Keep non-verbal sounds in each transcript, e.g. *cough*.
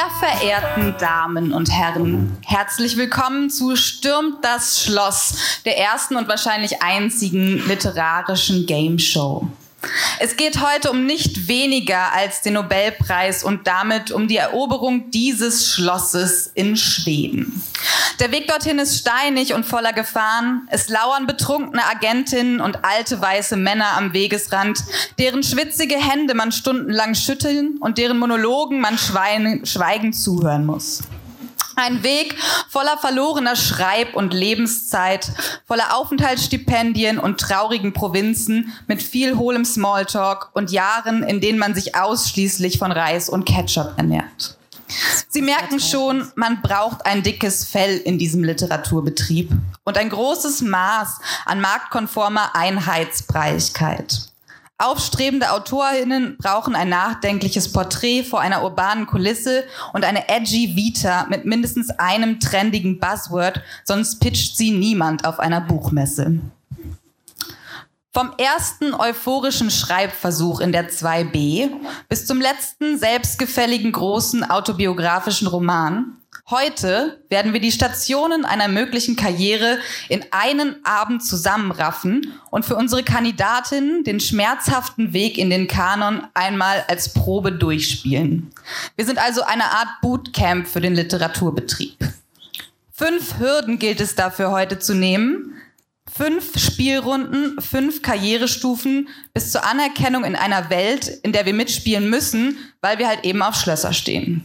sehr verehrten Damen und Herren, herzlich willkommen zu Stürmt das Schloss, der ersten und wahrscheinlich einzigen literarischen Game Show. Es geht heute um nicht weniger als den Nobelpreis und damit um die Eroberung dieses Schlosses in Schweden. Der Weg dorthin ist steinig und voller Gefahren. Es lauern betrunkene Agentinnen und alte weiße Männer am Wegesrand, deren schwitzige Hände man stundenlang schütteln und deren Monologen man schweigend zuhören muss. Ein Weg voller verlorener Schreib- und Lebenszeit, voller Aufenthaltsstipendien und traurigen Provinzen mit viel hohlem Smalltalk und Jahren, in denen man sich ausschließlich von Reis und Ketchup ernährt. Sie merken schon, man braucht ein dickes Fell in diesem Literaturbetrieb und ein großes Maß an marktkonformer Einheitsbreichkeit. Aufstrebende AutorInnen brauchen ein nachdenkliches Porträt vor einer urbanen Kulisse und eine edgy Vita mit mindestens einem trendigen Buzzword, sonst pitcht sie niemand auf einer Buchmesse. Vom ersten euphorischen Schreibversuch in der 2b bis zum letzten selbstgefälligen großen autobiografischen Roman Heute werden wir die Stationen einer möglichen Karriere in einen Abend zusammenraffen und für unsere Kandidatin den schmerzhaften Weg in den Kanon einmal als Probe durchspielen. Wir sind also eine Art Bootcamp für den Literaturbetrieb. Fünf Hürden gilt es dafür heute zu nehmen. Fünf Spielrunden, fünf Karrierestufen bis zur Anerkennung in einer Welt, in der wir mitspielen müssen, weil wir halt eben auf Schlösser stehen.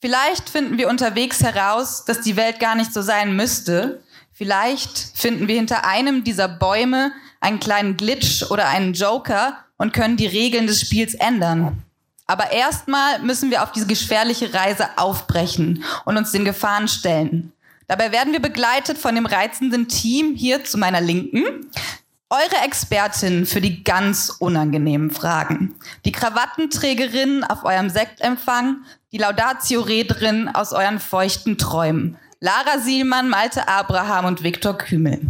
Vielleicht finden wir unterwegs heraus, dass die Welt gar nicht so sein müsste. Vielleicht finden wir hinter einem dieser Bäume einen kleinen Glitch oder einen Joker und können die Regeln des Spiels ändern. Aber erstmal müssen wir auf diese gefährliche Reise aufbrechen und uns den Gefahren stellen. Dabei werden wir begleitet von dem reizenden Team hier zu meiner Linken. Eure Expertin für die ganz unangenehmen Fragen. Die Krawattenträgerin auf eurem Sektempfang, die Laudatio-Rednerin aus euren feuchten Träumen. Lara Sielmann, Malte Abraham und Viktor Kümel.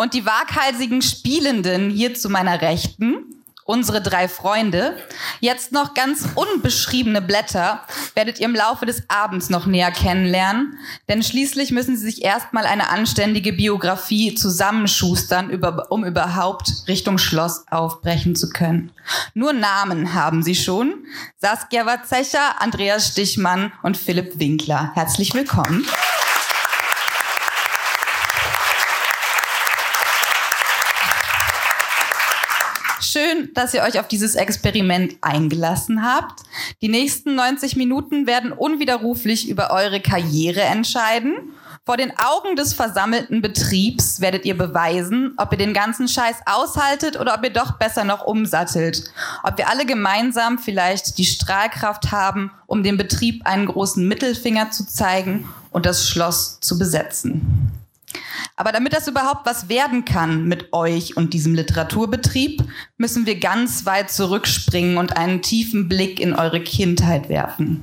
Und die waghalsigen Spielenden hier zu meiner Rechten unsere drei Freunde. Jetzt noch ganz unbeschriebene Blätter werdet ihr im Laufe des Abends noch näher kennenlernen, denn schließlich müssen sie sich erstmal eine anständige Biografie zusammenschustern, um überhaupt Richtung Schloss aufbrechen zu können. Nur Namen haben sie schon. Saskia Watzecher, Andreas Stichmann und Philipp Winkler. Herzlich willkommen. Schön, dass ihr euch auf dieses Experiment eingelassen habt. Die nächsten 90 Minuten werden unwiderruflich über eure Karriere entscheiden. Vor den Augen des versammelten Betriebs werdet ihr beweisen, ob ihr den ganzen Scheiß aushaltet oder ob ihr doch besser noch umsattelt. Ob wir alle gemeinsam vielleicht die Strahlkraft haben, um dem Betrieb einen großen Mittelfinger zu zeigen und das Schloss zu besetzen. Aber damit das überhaupt was werden kann mit euch und diesem Literaturbetrieb, müssen wir ganz weit zurückspringen und einen tiefen Blick in eure Kindheit werfen.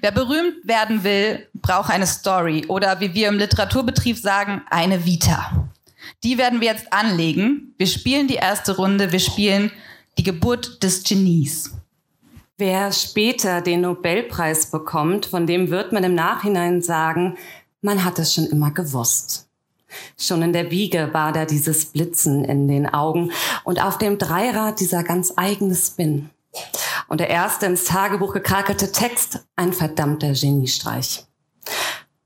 Wer berühmt werden will, braucht eine Story oder wie wir im Literaturbetrieb sagen, eine Vita. Die werden wir jetzt anlegen. Wir spielen die erste Runde, wir spielen die Geburt des Genies. Wer später den Nobelpreis bekommt, von dem wird man im Nachhinein sagen, man hat es schon immer gewusst. Schon in der Wiege war da dieses Blitzen in den Augen und auf dem Dreirad dieser ganz eigene Spin. Und der erste ins Tagebuch gekrakelte Text, ein verdammter Geniestreich.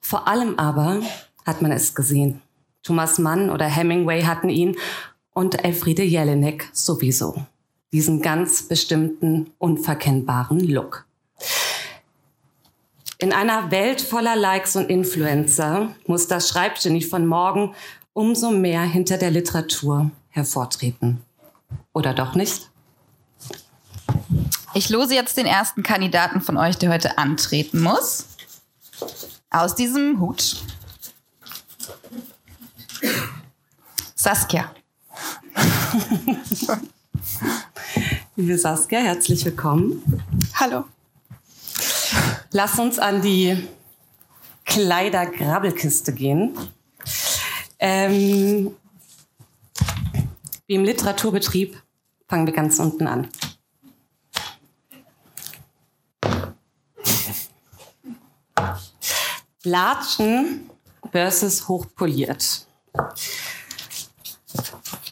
Vor allem aber hat man es gesehen. Thomas Mann oder Hemingway hatten ihn und Elfriede Jelinek sowieso. Diesen ganz bestimmten, unverkennbaren Look. In einer Welt voller Likes und Influencer muss das Schreibgenie von morgen umso mehr hinter der Literatur hervortreten. Oder doch nicht? Ich lose jetzt den ersten Kandidaten von euch, der heute antreten muss. Aus diesem Hut. Saskia. *laughs* Liebe Saskia, herzlich willkommen. Hallo. Lass uns an die Kleidergrabbelkiste gehen. Ähm, wie im Literaturbetrieb fangen wir ganz unten an. Latschen versus hochpoliert.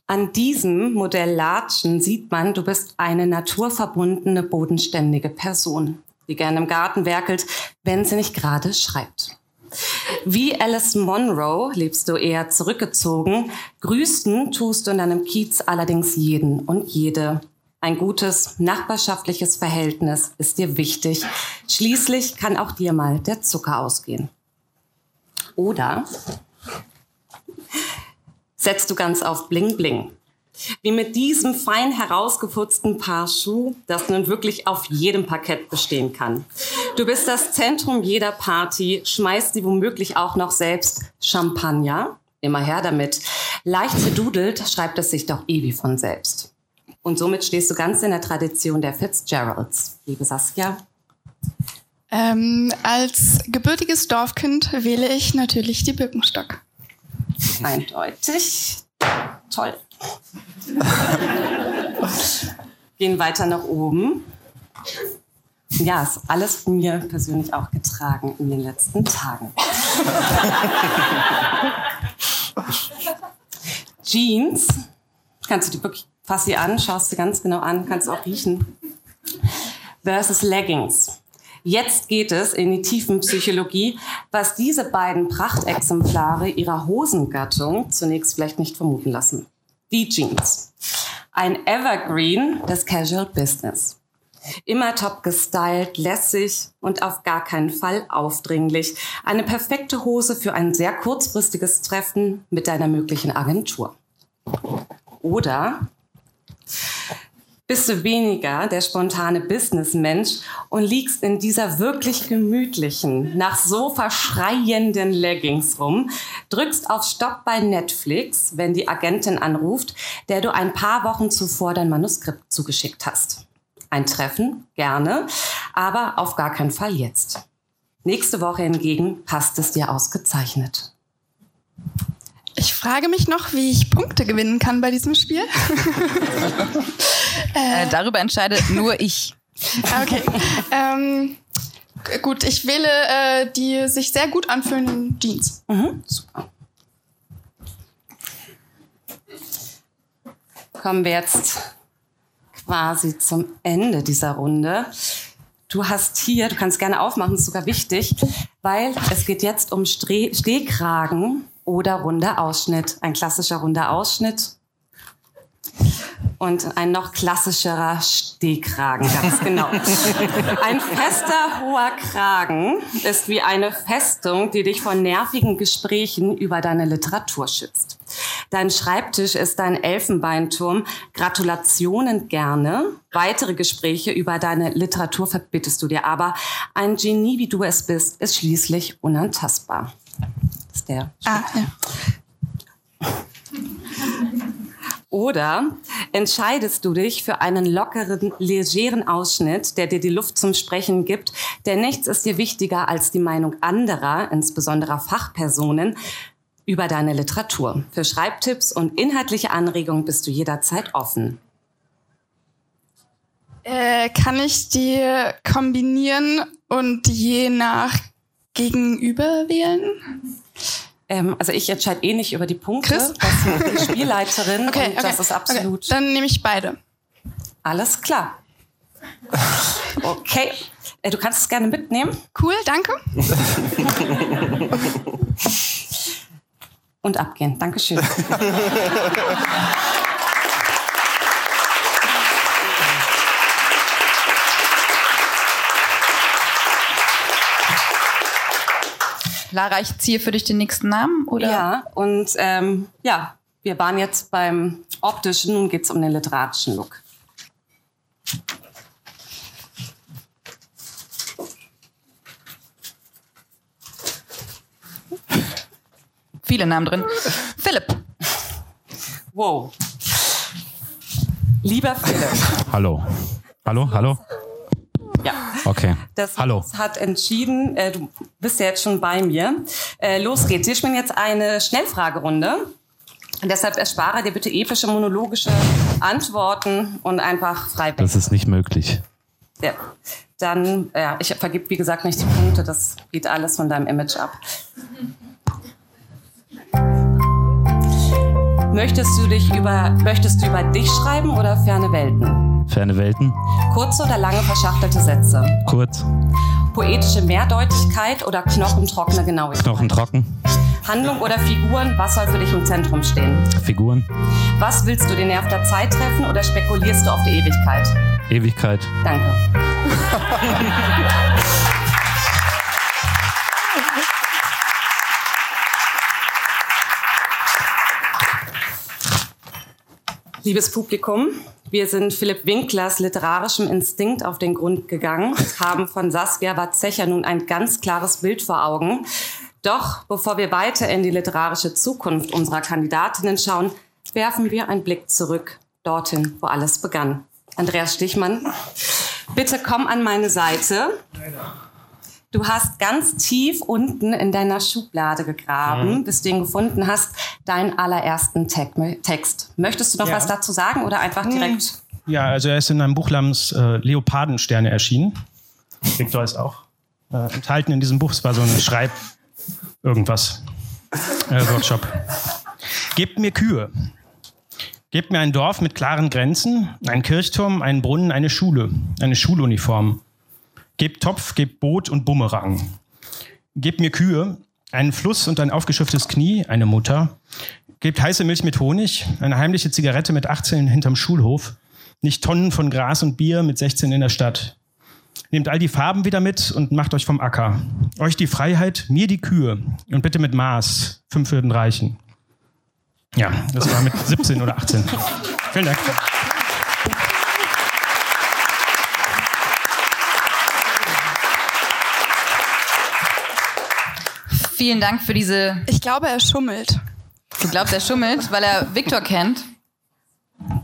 An diesem Modell Latschen sieht man, du bist eine naturverbundene, bodenständige Person, die gerne im Garten werkelt, wenn sie nicht gerade schreibt. Wie Alice Monroe lebst du eher zurückgezogen. Grüßen tust du in deinem Kiez allerdings jeden und jede. Ein gutes nachbarschaftliches Verhältnis ist dir wichtig. Schließlich kann auch dir mal der Zucker ausgehen. Oder setzt du ganz auf Bling Bling. Wie mit diesem fein herausgeputzten Paar Schuh, das nun wirklich auf jedem Parkett bestehen kann. Du bist das Zentrum jeder Party, schmeißt sie womöglich auch noch selbst Champagner. Immer her damit. Leicht verdudelt schreibt es sich doch ewig von selbst. Und somit stehst du ganz in der Tradition der Fitzgeralds. Liebe Saskia. Ähm, als gebürtiges Dorfkind wähle ich natürlich die Birkenstock. Eindeutig. Toll. Gehen weiter nach oben. Ja, ist alles von mir persönlich auch getragen in den letzten Tagen. *laughs* Jeans. Kannst du die wirklich, fass sie an, schaust sie ganz genau an, kannst auch riechen. Versus Leggings. Jetzt geht es in die Tiefenpsychologie, was diese beiden Prachtexemplare ihrer Hosengattung zunächst vielleicht nicht vermuten lassen. Die Jeans. Ein Evergreen des Casual Business. Immer top gestylt, lässig und auf gar keinen Fall aufdringlich. Eine perfekte Hose für ein sehr kurzfristiges Treffen mit deiner möglichen Agentur. Oder bist du weniger der spontane Businessmensch und liegst in dieser wirklich gemütlichen, nach so verschreienden Leggings rum, drückst auf Stopp bei Netflix, wenn die Agentin anruft, der du ein paar Wochen zuvor dein Manuskript zugeschickt hast. Ein Treffen, gerne, aber auf gar keinen Fall jetzt. Nächste Woche hingegen passt es dir ausgezeichnet. Ich frage mich noch, wie ich Punkte gewinnen kann bei diesem Spiel. *laughs* Äh, darüber entscheidet nur ich. okay. Ähm, gut, ich wähle äh, die sich sehr gut anfühlenden Jeans. Mhm, super. Kommen wir jetzt quasi zum Ende dieser Runde. Du hast hier, du kannst gerne aufmachen, ist sogar wichtig, weil es geht jetzt um Stre Stehkragen oder runder Ausschnitt. Ein klassischer runder Ausschnitt und ein noch klassischerer Stehkragen, ganz genau. *laughs* Ein fester, hoher Kragen ist wie eine Festung, die dich vor nervigen Gesprächen über deine Literatur schützt. Dein Schreibtisch ist dein Elfenbeinturm. Gratulationen gerne. Weitere Gespräche über deine Literatur verbittest du dir aber. Ein Genie, wie du es bist, ist schließlich unantastbar. Ist der Ah, ja. *laughs* Oder entscheidest du dich für einen lockeren, legeren Ausschnitt, der dir die Luft zum Sprechen gibt, denn nichts ist dir wichtiger als die Meinung anderer, insbesondere Fachpersonen, über deine Literatur. Für Schreibtipps und inhaltliche Anregungen bist du jederzeit offen. Äh, kann ich die kombinieren und je nach Gegenüber wählen? Ähm, also ich entscheide eh nicht über die Punkte. Chris? Das ist die *laughs* Spielleiterin Okay, okay. das ist absolut Okay, dann nehme ich beide. alles klar. Okay, äh, du kannst es gerne mitnehmen Cool, danke. *laughs* und abgehen. Dankeschön. *laughs* Lara, ich ziehe für dich den nächsten Namen, oder? Ja, und ähm, ja, wir waren jetzt beim Optisch, nun geht's um den literarischen Look. Viele Namen drin. Philipp. Wow. Lieber Philipp. Hallo. Hallo, hallo? Ja. Okay. Das Hallo. Hat entschieden, äh, du bist ja jetzt schon bei mir. Äh, los geht's. Wir spielen jetzt eine Schnellfragerunde. Und deshalb erspare dir bitte epische monologische Antworten und einfach frei weg. Das ist nicht möglich. Ja. Dann, ja, ich vergib wie gesagt nicht die Punkte, das geht alles von deinem Image ab. Möchtest du dich über, möchtest du über dich schreiben oder ferne Welten? Ferne Welten? Kurze oder lange verschachtelte Sätze? Kurz. Poetische Mehrdeutigkeit oder knochentrockene Genauigkeit? Knochen trocken. Handlung oder Figuren, was soll für dich im Zentrum stehen? Figuren. Was willst du, den Nerv der Zeit treffen oder spekulierst du auf die Ewigkeit? Ewigkeit. Danke. *laughs* Liebes Publikum, wir sind Philipp Winklers literarischem Instinkt auf den Grund gegangen, haben von Saskia Watzecher nun ein ganz klares Bild vor Augen. Doch bevor wir weiter in die literarische Zukunft unserer Kandidatinnen schauen, werfen wir einen Blick zurück dorthin, wo alles begann. Andreas Stichmann, bitte komm an meine Seite. Du hast ganz tief unten in deiner Schublade gegraben, bis du ihn gefunden hast, deinen allerersten Te Text. Möchtest du noch Ja. was dazu sagen oder einfach direkt? Ja, also er ist in einem Buch namens äh, Leopardensterne erschienen. Victor ist auch äh, enthalten in diesem Buch. Es war so ein Schreib irgendwas äh, Workshop. Gebt mir Kühe. Gebt mir ein Dorf mit klaren Grenzen, einen Kirchturm, einen Brunnen, eine Schule, eine Schuluniform. Gebt Topf, gebt Boot und Bumerang. Gebt mir Kühe, einen Fluss und ein aufgeschürftes Knie, eine Mutter. Gebt heiße Milch mit Honig, eine heimliche Zigarette mit 18 hinterm Schulhof, nicht Tonnen von Gras und Bier mit 16 in der Stadt. Nehmt all die Farben wieder mit und macht euch vom Acker. Euch die Freiheit, mir die Kühe und bitte mit Maß. Fünf würden reichen. Ja, das war mit 17 oder 18. Vielen Dank. Vielen Dank für diese. Ich glaube, er schummelt. Du glaubst, er schummelt, weil er Viktor kennt.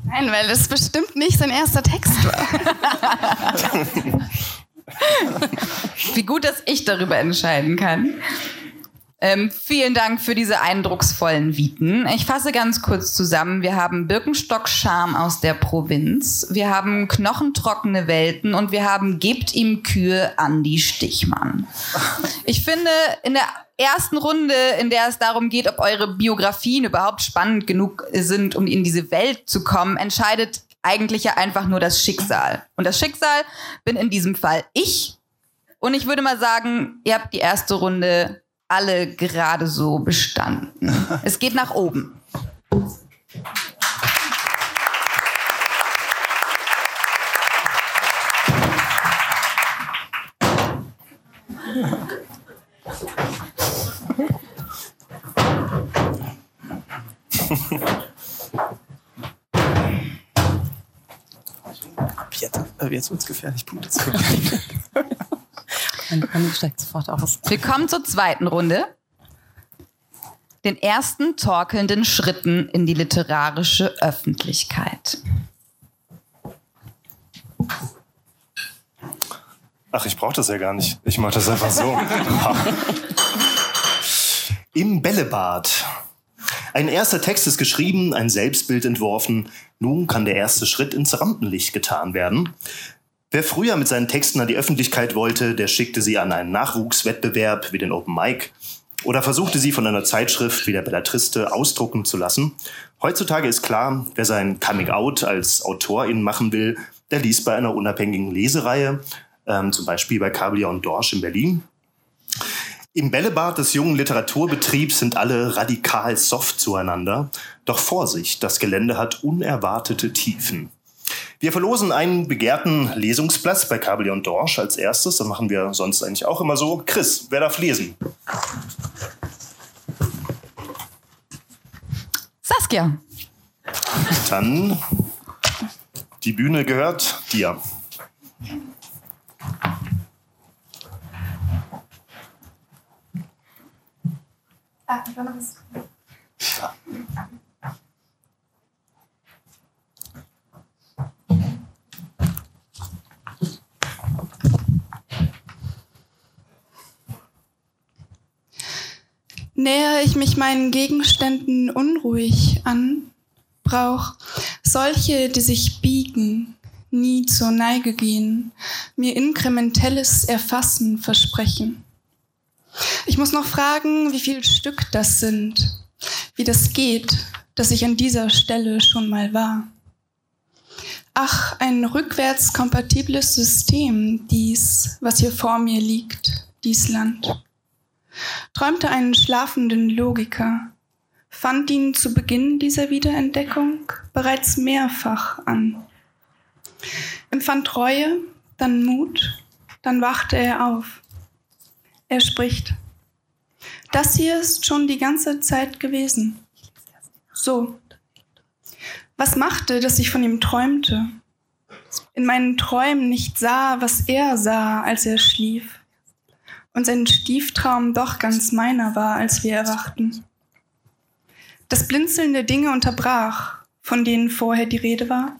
Nein, weil das bestimmt nicht sein erster Text war. *laughs* Wie gut, dass ich darüber entscheiden kann. Ähm, vielen Dank für diese eindrucksvollen Viten. Ich fasse ganz kurz zusammen. Wir haben Birkenstock-Charme aus der Provinz. Wir haben knochentrockene Welten und wir haben Gebt ihm Kühe Andi Stichmann. Ich finde, in der ersten Runde, in der es darum geht, ob eure Biografien überhaupt spannend genug sind, um in diese Welt zu kommen, entscheidet eigentlich ja einfach nur das Schicksal. Und das Schicksal bin in diesem Fall ich. Und ich würde mal sagen, ihr habt die erste Runde alle gerade so bestanden. *laughs* Es geht nach oben. Jetzt, äh, jetzt wird's gefährlich, Punkte zu *laughs* Mein Handy steigt sofort aus. Wir kommen zur zweiten Runde. Den ersten torkelnden Schritten in die literarische Öffentlichkeit. Ach, ich brauche das ja gar nicht. Ich mache das einfach so. *laughs* Im Bällebad. Ein erster Text ist geschrieben, ein Selbstbild entworfen. Nun kann der erste Schritt ins Rampenlicht getan werden. Wer früher mit seinen Texten an die Öffentlichkeit wollte, der schickte sie an einen Nachwuchswettbewerb wie den Open Mic oder versuchte sie von einer Zeitschrift wie der Bellatriste ausdrucken zu lassen. Heutzutage ist klar, wer sein Coming Out als Autorin machen will, der liest bei einer unabhängigen Lesereihe, ähm, zum Beispiel bei Kabelia und Dorsch in Berlin. Im Bällebad des jungen Literaturbetriebs sind alle radikal soft zueinander. Doch Vorsicht, das Gelände hat unerwartete Tiefen. Wir verlosen einen begehrten Lesungsplatz bei Kabelia und Dorsch als erstes. Das machen wir sonst eigentlich auch immer so. Chris, wer darf lesen? Saskia. Dann die Bühne gehört dir. Ah, ich war noch Nähere ich mich meinen Gegenständen unruhig an, brauch solche, die sich biegen, nie zur Neige gehen, mir inkrementelles Erfassen versprechen. Ich muss noch fragen, wie viel Stück das sind, wie das geht, dass ich an dieser Stelle schon mal war. Ach, ein rückwärts kompatibles System, dies, was hier vor mir liegt, dies Land. Träumte einen schlafenden Logiker, fand ihn zu Beginn dieser Wiederentdeckung bereits mehrfach an. Empfand Reue, dann Mut, dann wachte er auf. Er spricht. Das hier ist schon die ganze Zeit gewesen. So. Was machte, dass ich von ihm träumte? In meinen Träumen nicht sah, was er sah, als er schlief. Und sein Stieftraum doch ganz meiner war, als wir erwachten. Das Blinzeln der Dinge unterbrach, von denen vorher die Rede war.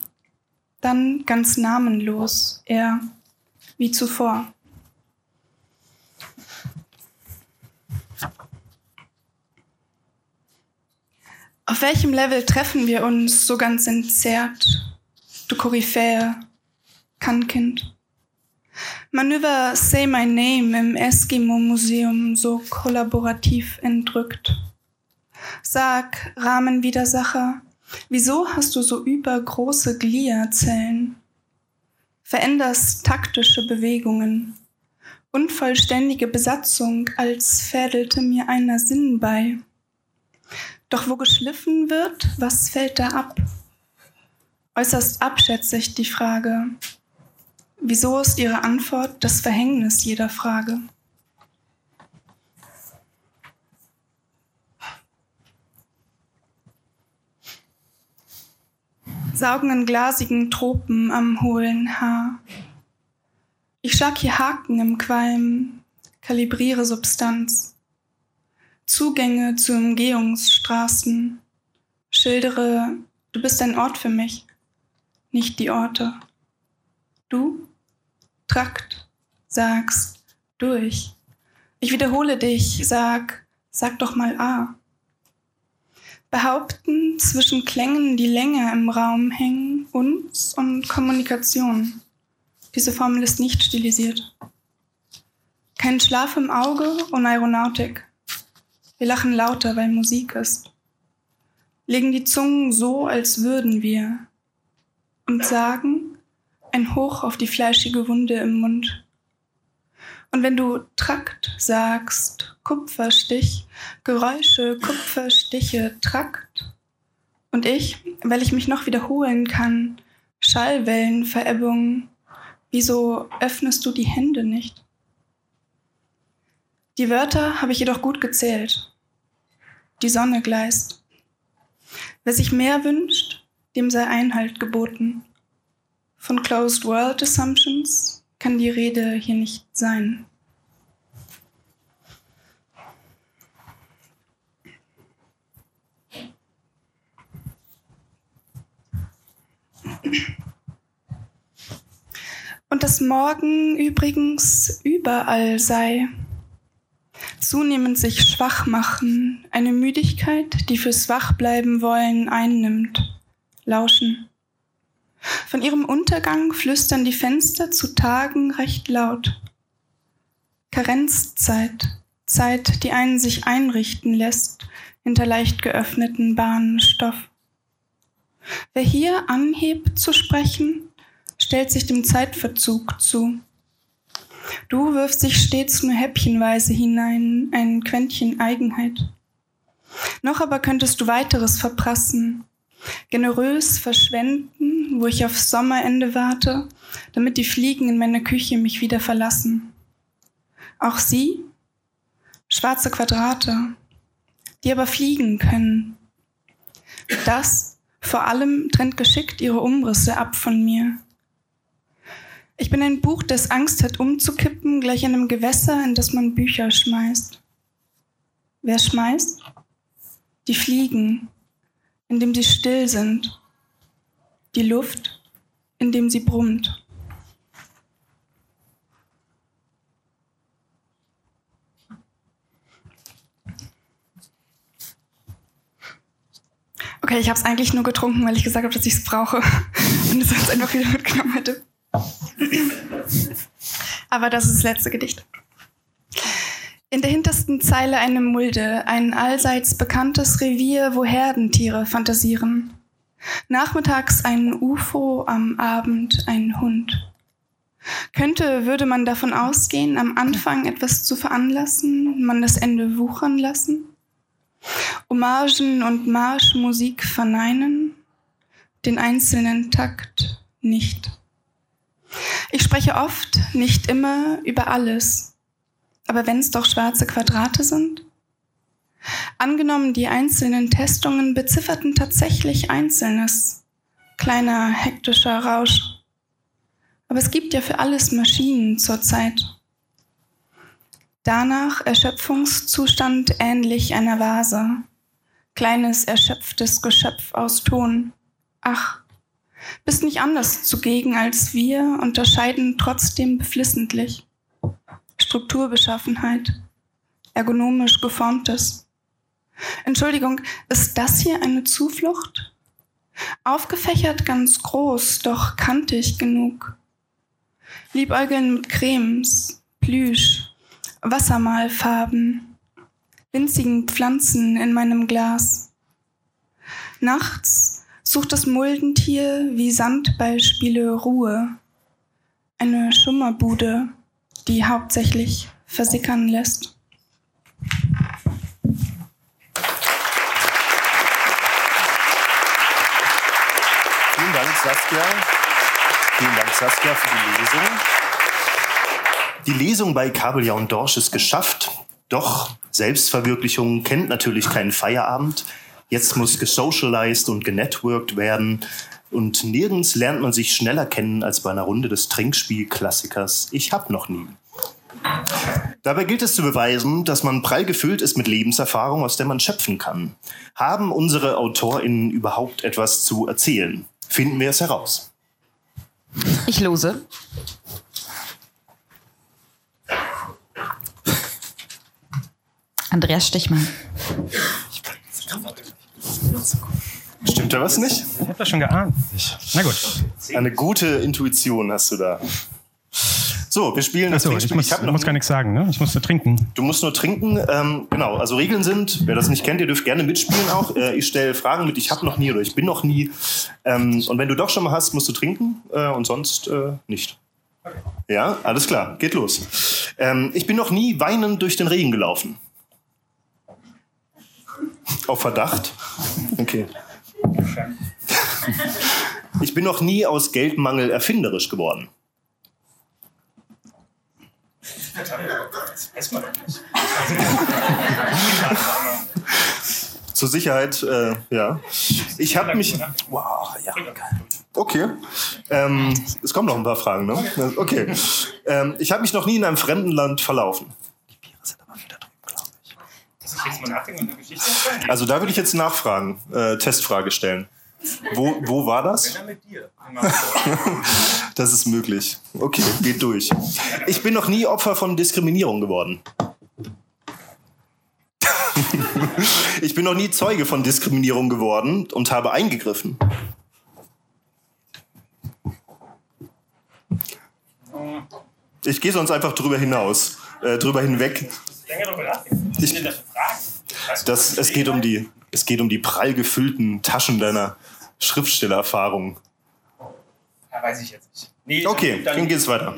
Dann ganz namenlos, er, wie zuvor. Auf welchem Level treffen wir uns so ganz entzerrt, du Koryphäe, Kannkind? Manöver Say My Name im Eskimo-Museum so kollaborativ entrückt. Sag, Rahmenwidersacher, wieso hast du so übergroße Gliazellen? Veränderst taktische Bewegungen. Unvollständige Besatzung, als fädelte mir einer Sinn bei. Doch wo geschliffen wird, was fällt da ab? Äußerst abschätzig die Frage. Wieso ist Ihre Antwort das Verhängnis jeder Frage? Saugen in glasigen Tropen am hohlen Haar. Ich schlag hier Haken im Qualm, kalibriere Substanz. Zugänge zu Umgehungsstraßen. Schildere, du bist ein Ort für mich, nicht die Orte. Du, Trakt, sagst, durch. Ich wiederhole dich, sag, sag doch mal A. Behaupten zwischen Klängen, die länger im Raum hängen, uns und Kommunikation. Diese Formel ist nicht stilisiert. Kein Schlaf im Auge und Aeronautik. Wir lachen lauter, weil Musik ist. Legen die Zungen so, als würden wir. Und sagen, ein Hoch auf die fleischige Wunde im Mund. Und wenn du Trakt sagst, Kupferstich, Geräusche, Kupferstiche, Trakt. Und ich, weil ich mich noch wiederholen kann, Schallwellenverebbung, wieso öffnest du die Hände nicht? Die Wörter habe ich jedoch gut gezählt. Die Sonne gleist. Wer sich mehr wünscht, dem sei Einhalt geboten. Von Closed World Assumptions kann die Rede hier nicht sein. Und dass morgen übrigens überall sei zunehmend sich schwach machen, eine Müdigkeit, die fürs Wachbleiben wollen einnimmt, lauschen. Von ihrem Untergang flüstern die Fenster zu Tagen recht laut. Karenzzeit, Zeit, die einen sich einrichten lässt, hinter leicht geöffneten Bahnen Stoff. Wer hier anhebt zu sprechen, stellt sich dem Zeitverzug zu. Du wirfst dich stets nur häppchenweise hinein, ein Quäntchen Eigenheit. Noch aber könntest du weiteres verprassen, generös verschwenden, wo ich aufs Sommerende warte, damit die Fliegen in meiner Küche mich wieder verlassen. Auch sie, schwarze Quadrate, die aber fliegen können. Das, Vor allem trennt geschickt ihre Umrisse ab von mir. Ich bin ein Buch, das Angst hat umzukippen, gleich einem Gewässer, in das man Bücher schmeißt. Wer schmeißt? Die Fliegen, indem sie still sind. Die Luft, indem sie brummt. Okay, ich habe es eigentlich nur getrunken, weil ich gesagt habe, dass ich es brauche und es jetzt einfach wieder mitgenommen hätte. Aber das ist das letzte Gedicht. In der hintersten Zeile eine Mulde, ein allseits bekanntes Revier, wo Herdentiere fantasieren. Nachmittags ein UFO, am Abend ein Hund. Könnte, würde man davon ausgehen, am Anfang etwas zu veranlassen, man das Ende wuchern lassen? Hommagen und Marschmusik verneinen, den einzelnen Takt nicht. Ich spreche oft, nicht immer, über alles. Aber wenn es doch schwarze Quadrate sind? Angenommen, die einzelnen Testungen bezifferten tatsächlich Einzelnes. Kleiner hektischer Rausch. Aber es gibt ja für alles Maschinen zurzeit. Danach Erschöpfungszustand ähnlich einer Vase. Kleines erschöpftes Geschöpf aus Ton. Ach, bist nicht anders zugegen als wir, unterscheiden trotzdem beflissentlich. Strukturbeschaffenheit, ergonomisch geformtes. Entschuldigung, ist das hier eine Zuflucht? Aufgefächert ganz groß, doch kantig genug. Liebäugeln mit Cremes, Plüsch, Wassermalfarben, winzigen Pflanzen in meinem Glas. Nachts sucht das Muldentier wie Sandbeispiele Ruhe. Eine Schummerbude, die hauptsächlich versickern lässt. Vielen Dank, Saskia. Vielen Dank, Saskia, für die Lesung. Die Lesung bei Kabeljau und Dorsch ist geschafft. Doch Selbstverwirklichung kennt natürlich keinen Feierabend. Jetzt muss gesocialized und genetworked werden. Und nirgends lernt man sich schneller kennen als bei einer Runde des Trinkspielklassikers Ich hab noch nie. Dabei gilt es zu beweisen, dass man prall gefüllt ist mit Lebenserfahrung, aus der man schöpfen kann. Haben unsere AutorInnen überhaupt etwas zu erzählen? Finden wir es heraus. Ich lose. Andreas Stichmann. Stimmt da was nicht? Ich habe das schon geahnt. Na gut. Eine gute Intuition hast du da. So, wir spielen das Achso, ich muss, hab noch muss gar nichts sagen, ne? Ich muss nur trinken. Du musst nur trinken. Ähm, genau, also Regeln sind, wer das nicht kennt, ihr dürft gerne mitspielen auch. Äh, ich stelle Fragen mit, ich habe noch nie oder ich bin noch nie. Ähm, und wenn du doch schon mal hast, musst du trinken äh, und sonst äh, nicht. Ja, alles klar, geht los. Ähm, ich bin noch nie weinend durch den Regen gelaufen. Auf Verdacht? Okay. *laughs* Ich bin noch nie aus Geldmangel erfinderisch geworden. Zur Sicherheit, äh, ja. Ich habe mich. Wow, ja, geil. Okay. Ähm, es kommen noch ein paar Fragen, ne? Okay. Ähm, ich habe mich noch nie in einem fremden Land verlaufen. Also da würde ich jetzt nachfragen, äh, Testfrage stellen. Wo, wo war das? *laughs* Das ist möglich. Okay, geht durch. Ich bin noch nie Opfer von Diskriminierung geworden. *laughs* Ich bin noch nie Zeuge von Diskriminierung geworden und habe eingegriffen. Ich gehe sonst einfach drüber hinaus, äh, drüber hinweg. Ich, das, es, geht um die, es geht um die prall gefüllten Taschen deiner Schriftstellererfahrung. Ja, weiß ich jetzt nicht. Nee, Okay, dann, dann geht's weiter.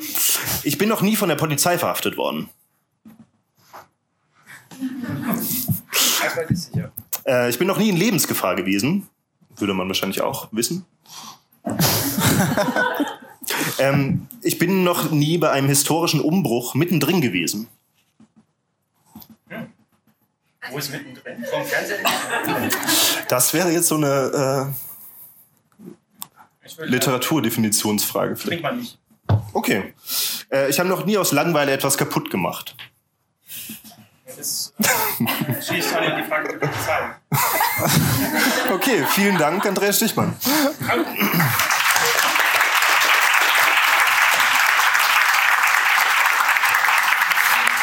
Ich bin noch nie von der Polizei verhaftet worden. Ich. Äh, ich bin noch nie in Lebensgefahr gewesen. Würde man wahrscheinlich auch wissen. *laughs* ähm, ich bin noch nie bei einem historischen Umbruch mittendrin gewesen. Wo ist mittendrin? Vom Fernsehen? Das wäre jetzt so eine, Literaturdefinitionsfrage vielleicht. Trink mal nicht. Okay. Äh, ich habe noch nie aus Langeweile etwas kaputt gemacht. Das schießt alle die Frage der Polizei. *laughs* Okay, vielen Dank, Andreas Stichmann.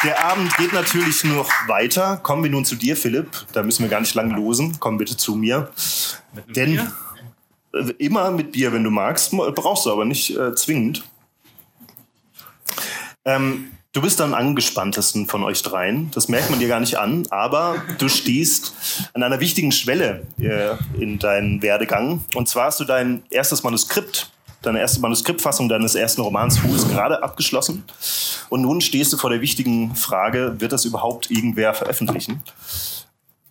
Der Abend geht natürlich noch weiter. Kommen wir nun zu dir, Philipp. Da müssen wir gar nicht lang losen. Komm bitte zu mir. Denn äh, immer mit Bier, wenn du magst. Brauchst du aber nicht äh, zwingend. Ähm, du bist am angespanntesten von euch dreien. Das merkt man dir gar nicht an. Aber du stehst an einer wichtigen Schwelle äh, in deinem Werdegang. Und zwar hast du dein erstes Manuskript, deine erste Manuskriptfassung deines ersten Romans Fuß gerade abgeschlossen. Und nun stehst du vor der wichtigen Frage, wird das überhaupt irgendwer veröffentlichen?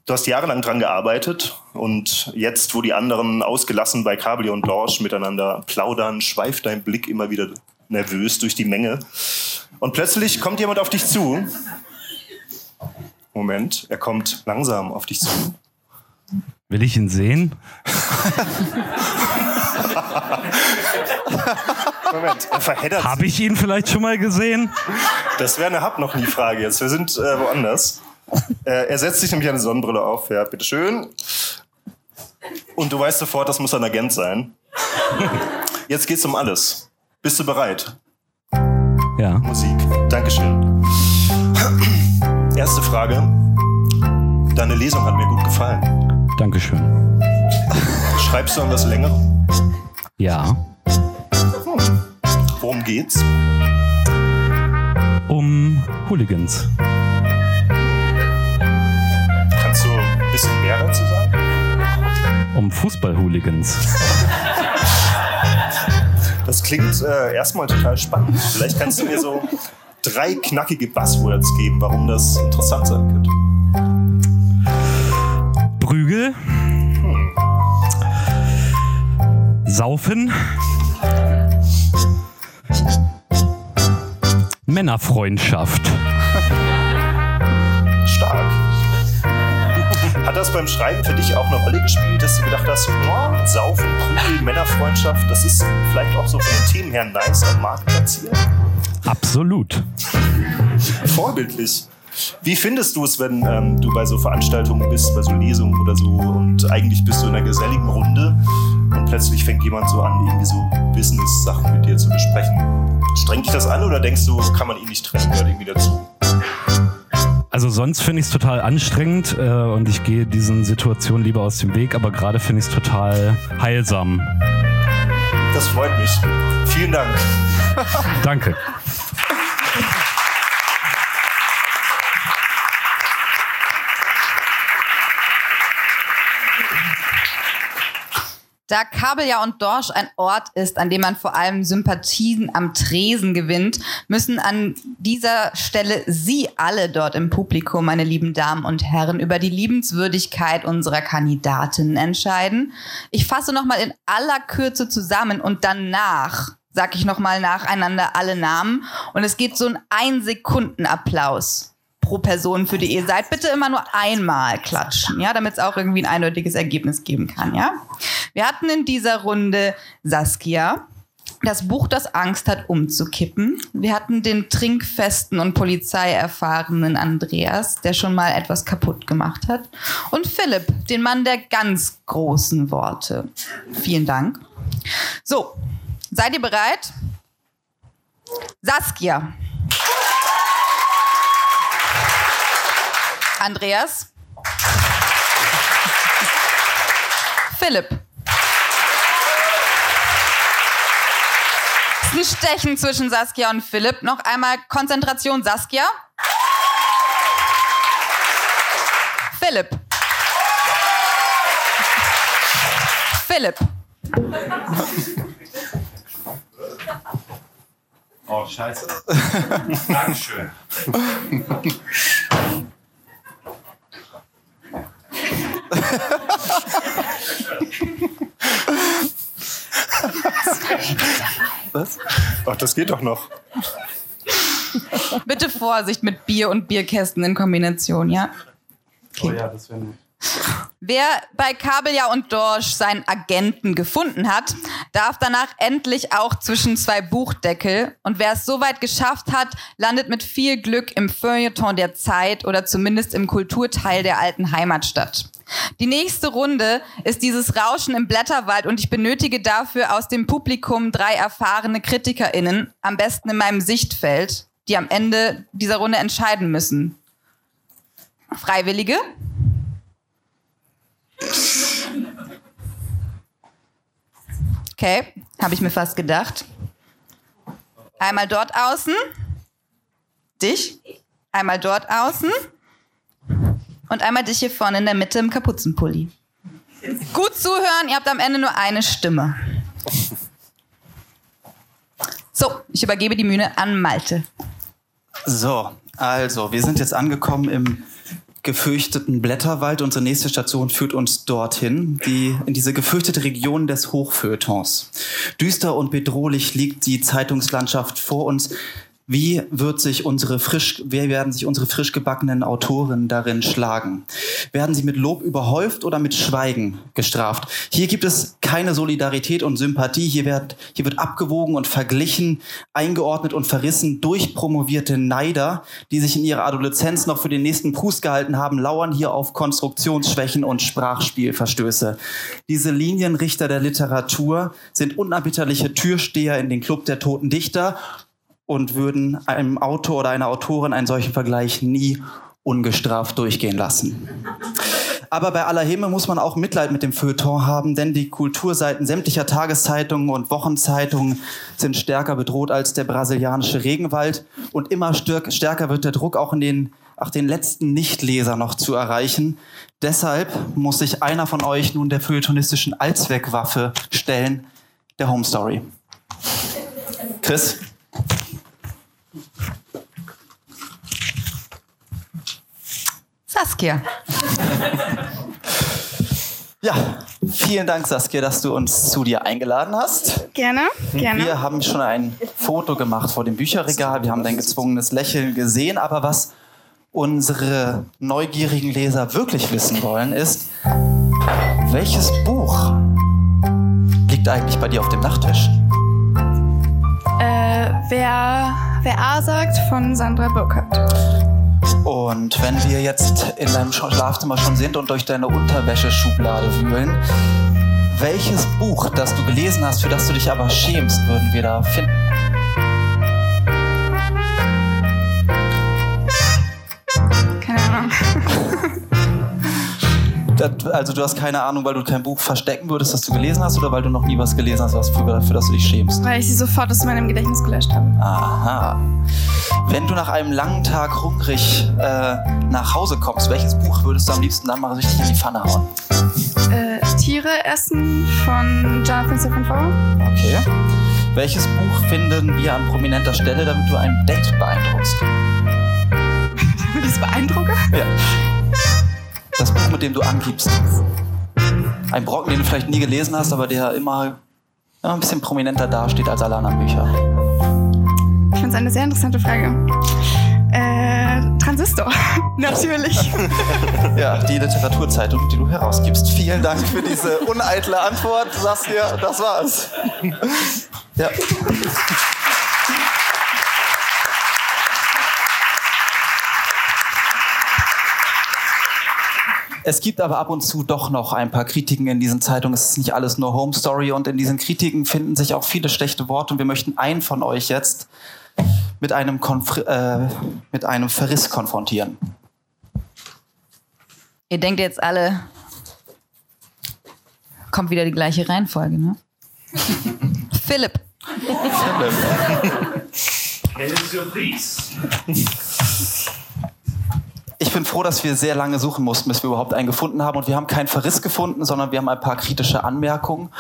Du hast jahrelang dran gearbeitet und jetzt, wo die anderen ausgelassen bei Cabrio und Dorsch miteinander plaudern, schweift dein Blick immer wieder nervös durch die Menge. Und plötzlich kommt jemand auf dich zu. Moment, er kommt langsam auf dich zu. Will ich ihn sehen? *laughs* Moment, er verheddert Habe ich ihn vielleicht schon mal gesehen? Das wäre eine Hab noch nie Frage jetzt. Wir sind äh, woanders. Äh, er setzt sich nämlich eine Sonnenbrille auf. Ja, bitteschön. Und du weißt sofort, das muss ein Agent sein. Jetzt geht's um alles. Bist du bereit? Ja. Musik. Dankeschön. Erste Frage. Deine Lesung hat mir gut gefallen. Dankeschön. Schreibst du an was länger? Ja. Worum geht's? Um Hooligans. Kannst du ein bisschen mehr dazu sagen? Um Fußball-Hooligans. Das klingt äh, erstmal total spannend. Vielleicht kannst du mir so drei knackige Buzzwords geben, warum das interessant sein könnte. Prügel. Saufen. Männerfreundschaft. Stark. Hat das beim Schreiben für dich auch eine Rolle gespielt, dass du gedacht hast, oh, Saufen, Prügel, Männerfreundschaft, das ist vielleicht auch so von den Themen her nice am Markt platziert? Absolut. Vorbildlich. Wie findest du es, wenn ähm, du bei so Veranstaltungen bist, bei so Lesungen oder so und eigentlich bist du in einer geselligen Runde und plötzlich fängt jemand so an, irgendwie so Business-Sachen mit dir zu besprechen? Strengt dich das an oder denkst du, kann man ihn nicht trennen, gehört irgendwie dazu? Also sonst finde ich es total anstrengend äh, und ich gehe diesen Situationen lieber aus dem Weg, aber gerade finde ich es total heilsam. Das freut mich. Vielen Dank. Danke. *laughs* Da Kabeljau und Dorsch ein Ort ist, an dem man vor allem Sympathien am Tresen gewinnt, müssen an dieser Stelle Sie alle dort im Publikum, meine lieben Damen und Herren, über die Liebenswürdigkeit unserer Kandidatinnen entscheiden. Ich fasse nochmal in aller Kürze zusammen und danach sag ich nochmal nacheinander alle Namen und es geht so ein Ein-Sekunden-Applaus pro Person, für die ihr seid. Bitte immer nur einmal klatschen, ja, damit es auch irgendwie ein eindeutiges Ergebnis geben kann, ja. Wir hatten in dieser Runde Saskia, das Buch, das Angst hat, umzukippen. Wir hatten den trinkfesten und polizeierfahrenen Andreas, der schon mal etwas kaputt gemacht hat. Und Philipp, den Mann der ganz großen Worte. Vielen Dank. So, seid ihr bereit? Saskia. Andreas. Philipp. Ein Stechen zwischen Saskia und Philipp. Noch einmal Konzentration, Saskia. Philipp. Philipp. Oh, scheiße. *laughs* Dankeschön. Was? Ach, das geht doch noch. Bitte Vorsicht mit Bier und Bierkästen in Kombination, ja? Oh ja, das wäre nett. Wer bei Kabeljau und Dorsch seinen Agenten gefunden hat, darf danach endlich auch zwischen zwei Buchdeckel. Und wer es soweit geschafft hat, landet mit viel Glück im Feuilleton der Zeit oder zumindest im Kulturteil der alten Heimatstadt. Die nächste Runde ist dieses Rauschen im Blätterwald und ich benötige dafür aus dem Publikum drei erfahrene KritikerInnen, am besten in meinem Sichtfeld, die am Ende dieser Runde entscheiden müssen. Freiwillige? Okay, habe ich mir fast gedacht. Einmal dort außen. Dich. Einmal dort außen. Und einmal dich hier vorne in der Mitte im Kapuzenpulli. Gut zuhören, ihr habt am Ende nur eine Stimme. So, ich übergebe die Bühne an Malte. So, also, wir sind jetzt angekommen im gefürchteten Blätterwald. Unsere nächste Station führt uns dorthin, die, in diese gefürchtete Region des Hochfeuilletons. Düster und bedrohlich liegt die Zeitungslandschaft vor uns. Wie wird sich unsere frisch, wie werden sich unsere frisch gebackenen Autoren darin schlagen? Werden sie mit Lob überhäuft oder mit Schweigen gestraft? Hier gibt es keine Solidarität und Sympathie. Hier wird, hier wird abgewogen und verglichen, eingeordnet und verrissen durch promovierte Neider, die sich in ihrer Adoleszenz noch für den nächsten Prust gehalten haben, lauern hier auf Konstruktionsschwächen und Sprachspielverstöße. Diese Linienrichter der Literatur sind unerbitterliche Türsteher in den Club der toten Dichter und würden einem Autor oder einer Autorin einen solchen Vergleich nie ungestraft durchgehen lassen. Aber bei aller Himmel muss man auch Mitleid mit dem Feuilleton haben, denn die Kulturseiten sämtlicher Tageszeitungen und Wochenzeitungen sind stärker bedroht als der brasilianische Regenwald und immer stärker wird der Druck auch in den, auch den letzten Nichtleser noch zu erreichen. Deshalb muss sich einer von euch nun der feuilletonistischen Allzweckwaffe stellen, der Home Story. Chris? Saskia. *laughs* Ja, vielen Dank, Saskia, dass du uns zu dir eingeladen hast. Gerne, gerne. Wir haben schon ein Foto gemacht vor dem Bücherregal. Wir haben dein gezwungenes Lächeln gesehen. Aber was unsere neugierigen Leser wirklich wissen wollen, ist, welches Buch liegt eigentlich bei dir auf dem Nachttisch? Äh, wer, wer A sagt von Sandra Burkhardt. Und wenn wir jetzt in deinem Schlafzimmer schon sind und durch deine Unterwäscheschublade wühlen, welches Buch, das du gelesen hast, für das du dich aber schämst, würden wir da finden? Also du hast keine Ahnung, weil du kein Buch verstecken würdest, das du gelesen hast, oder weil du noch nie was gelesen hast, was für, für das du dich schämst? Weil ich sie sofort aus meinem Gedächtnis gelöscht habe. Aha. Wenn du nach einem langen Tag hungrig äh, nach Hause kommst, welches Buch würdest du am liebsten dann mal richtig in die Pfanne hauen? Äh, Tiere essen von Jonathan Foer. Okay. Welches Buch finden wir an prominenter Stelle, damit du ein Date beeindruckst? Damit ich es beeindrucke. Ja. Das Buch, mit dem du angibst. Ein Brocken, den du vielleicht nie gelesen hast, aber der immer, immer ein bisschen prominenter dasteht als alle anderen Bücher. Ich finde es eine sehr interessante Frage. Äh, Transistor. *laughs* Natürlich. *laughs* Ja, die Literaturzeitung, die du herausgibst. Vielen Dank für diese uneitle Antwort, Saskia. Das war's. Ja. Es gibt aber ab und zu doch noch ein paar Kritiken in diesen Zeitungen. Es ist nicht alles nur Home Story und in diesen Kritiken finden sich auch viele schlechte Worte und wir möchten einen von euch jetzt mit einem, Konf äh, mit einem Verriss konfrontieren. Ihr denkt jetzt alle, kommt wieder die gleiche Reihenfolge, ne? *laughs* Philipp. Quelle Surprise. Ich bin froh, dass wir sehr lange suchen mussten, bis wir überhaupt einen gefunden haben. Und wir haben keinen Verriss gefunden, sondern wir haben ein paar kritische Anmerkungen.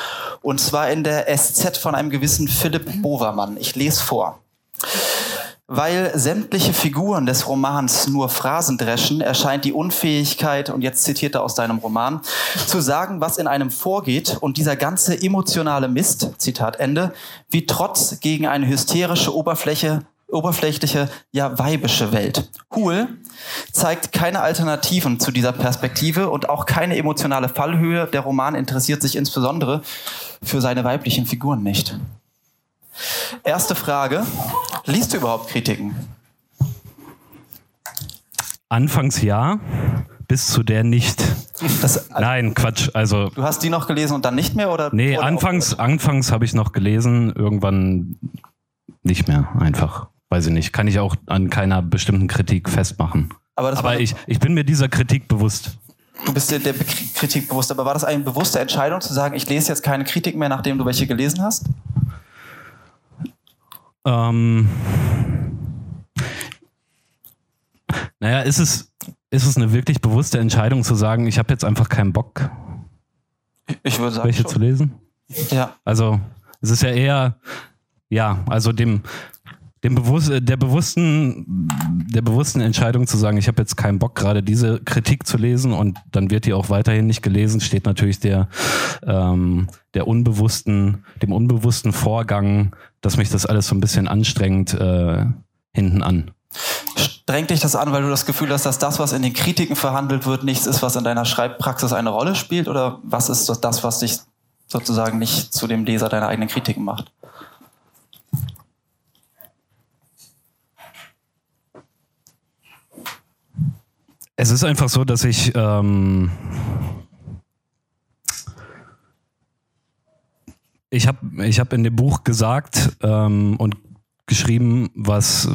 Und zwar in der SZ von einem gewissen Philipp Bovermann. Ich lese vor. Weil sämtliche Figuren des Romans nur Phrasen dreschen, erscheint die Unfähigkeit, und jetzt zitiert er aus deinem Roman, zu sagen, was in einem vorgeht und dieser ganze emotionale Mist, Zitat Ende, wie Trotz gegen eine hysterische Oberfläche oberflächliche, ja weibische Welt. Huhl zeigt keine Alternativen zu dieser Perspektive und auch keine emotionale Fallhöhe. Der Roman interessiert sich insbesondere für seine weiblichen Figuren nicht. Erste Frage. Liest du überhaupt Kritiken? Anfangs ja, bis zu der nicht. Das, Nein, Quatsch. Also, du hast die noch gelesen und dann nicht mehr? Oder nee, oder anfangs, anfangs habe ich noch gelesen, irgendwann nicht mehr einfach. Weiß ich nicht. Kann ich auch an keiner bestimmten Kritik festmachen. Aber, Aber ich, ich bin mir dieser Kritik bewusst. du bist dir der Kritik bewusst. Aber war das eine bewusste Entscheidung zu sagen, ich lese jetzt keine Kritik mehr, nachdem du welche gelesen hast? Ähm, naja, ist es, ist es eine wirklich bewusste Entscheidung zu sagen, ich habe jetzt einfach keinen Bock, Ich würde sagen, welche zu schon. lesen? Ja. Also es ist ja eher, ja, also dem, dem bewusst, der bewussten, der bewussten Entscheidung zu sagen, ich habe jetzt keinen Bock, gerade diese Kritik zu lesen und dann wird die auch weiterhin nicht gelesen, steht natürlich der, ähm, der unbewussten, dem unbewussten Vorgang, dass mich das alles so ein bisschen anstrengt, äh, hinten an. Strengt dich das an, weil du das Gefühl hast, dass das, was in den Kritiken verhandelt wird, nichts ist, was in deiner Schreibpraxis eine Rolle spielt? Oder was ist das, was dich sozusagen nicht zu dem Leser deiner eigenen Kritiken macht? Es ist einfach so, dass ich ähm, ich habe ich hab in dem Buch gesagt ähm, und geschrieben, was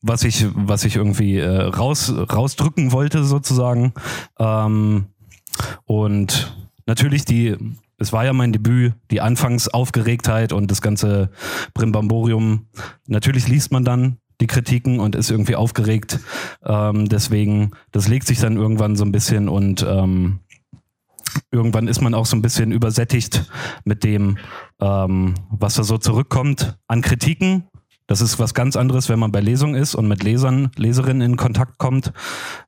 was ich was ich irgendwie äh, raus rausdrücken wollte sozusagen ähm, und natürlich die es war ja mein Debüt, die Anfangsaufgeregtheit und das ganze Brimbamborium. Natürlich liest man dann die Kritiken und ist irgendwie aufgeregt. Ähm, deswegen, das legt sich dann irgendwann so ein bisschen und ähm, irgendwann ist man auch so ein bisschen übersättigt mit dem, ähm, was da so zurückkommt an Kritiken. Das ist was ganz anderes, wenn man bei Lesung ist und mit Lesern, Leserinnen in Kontakt kommt,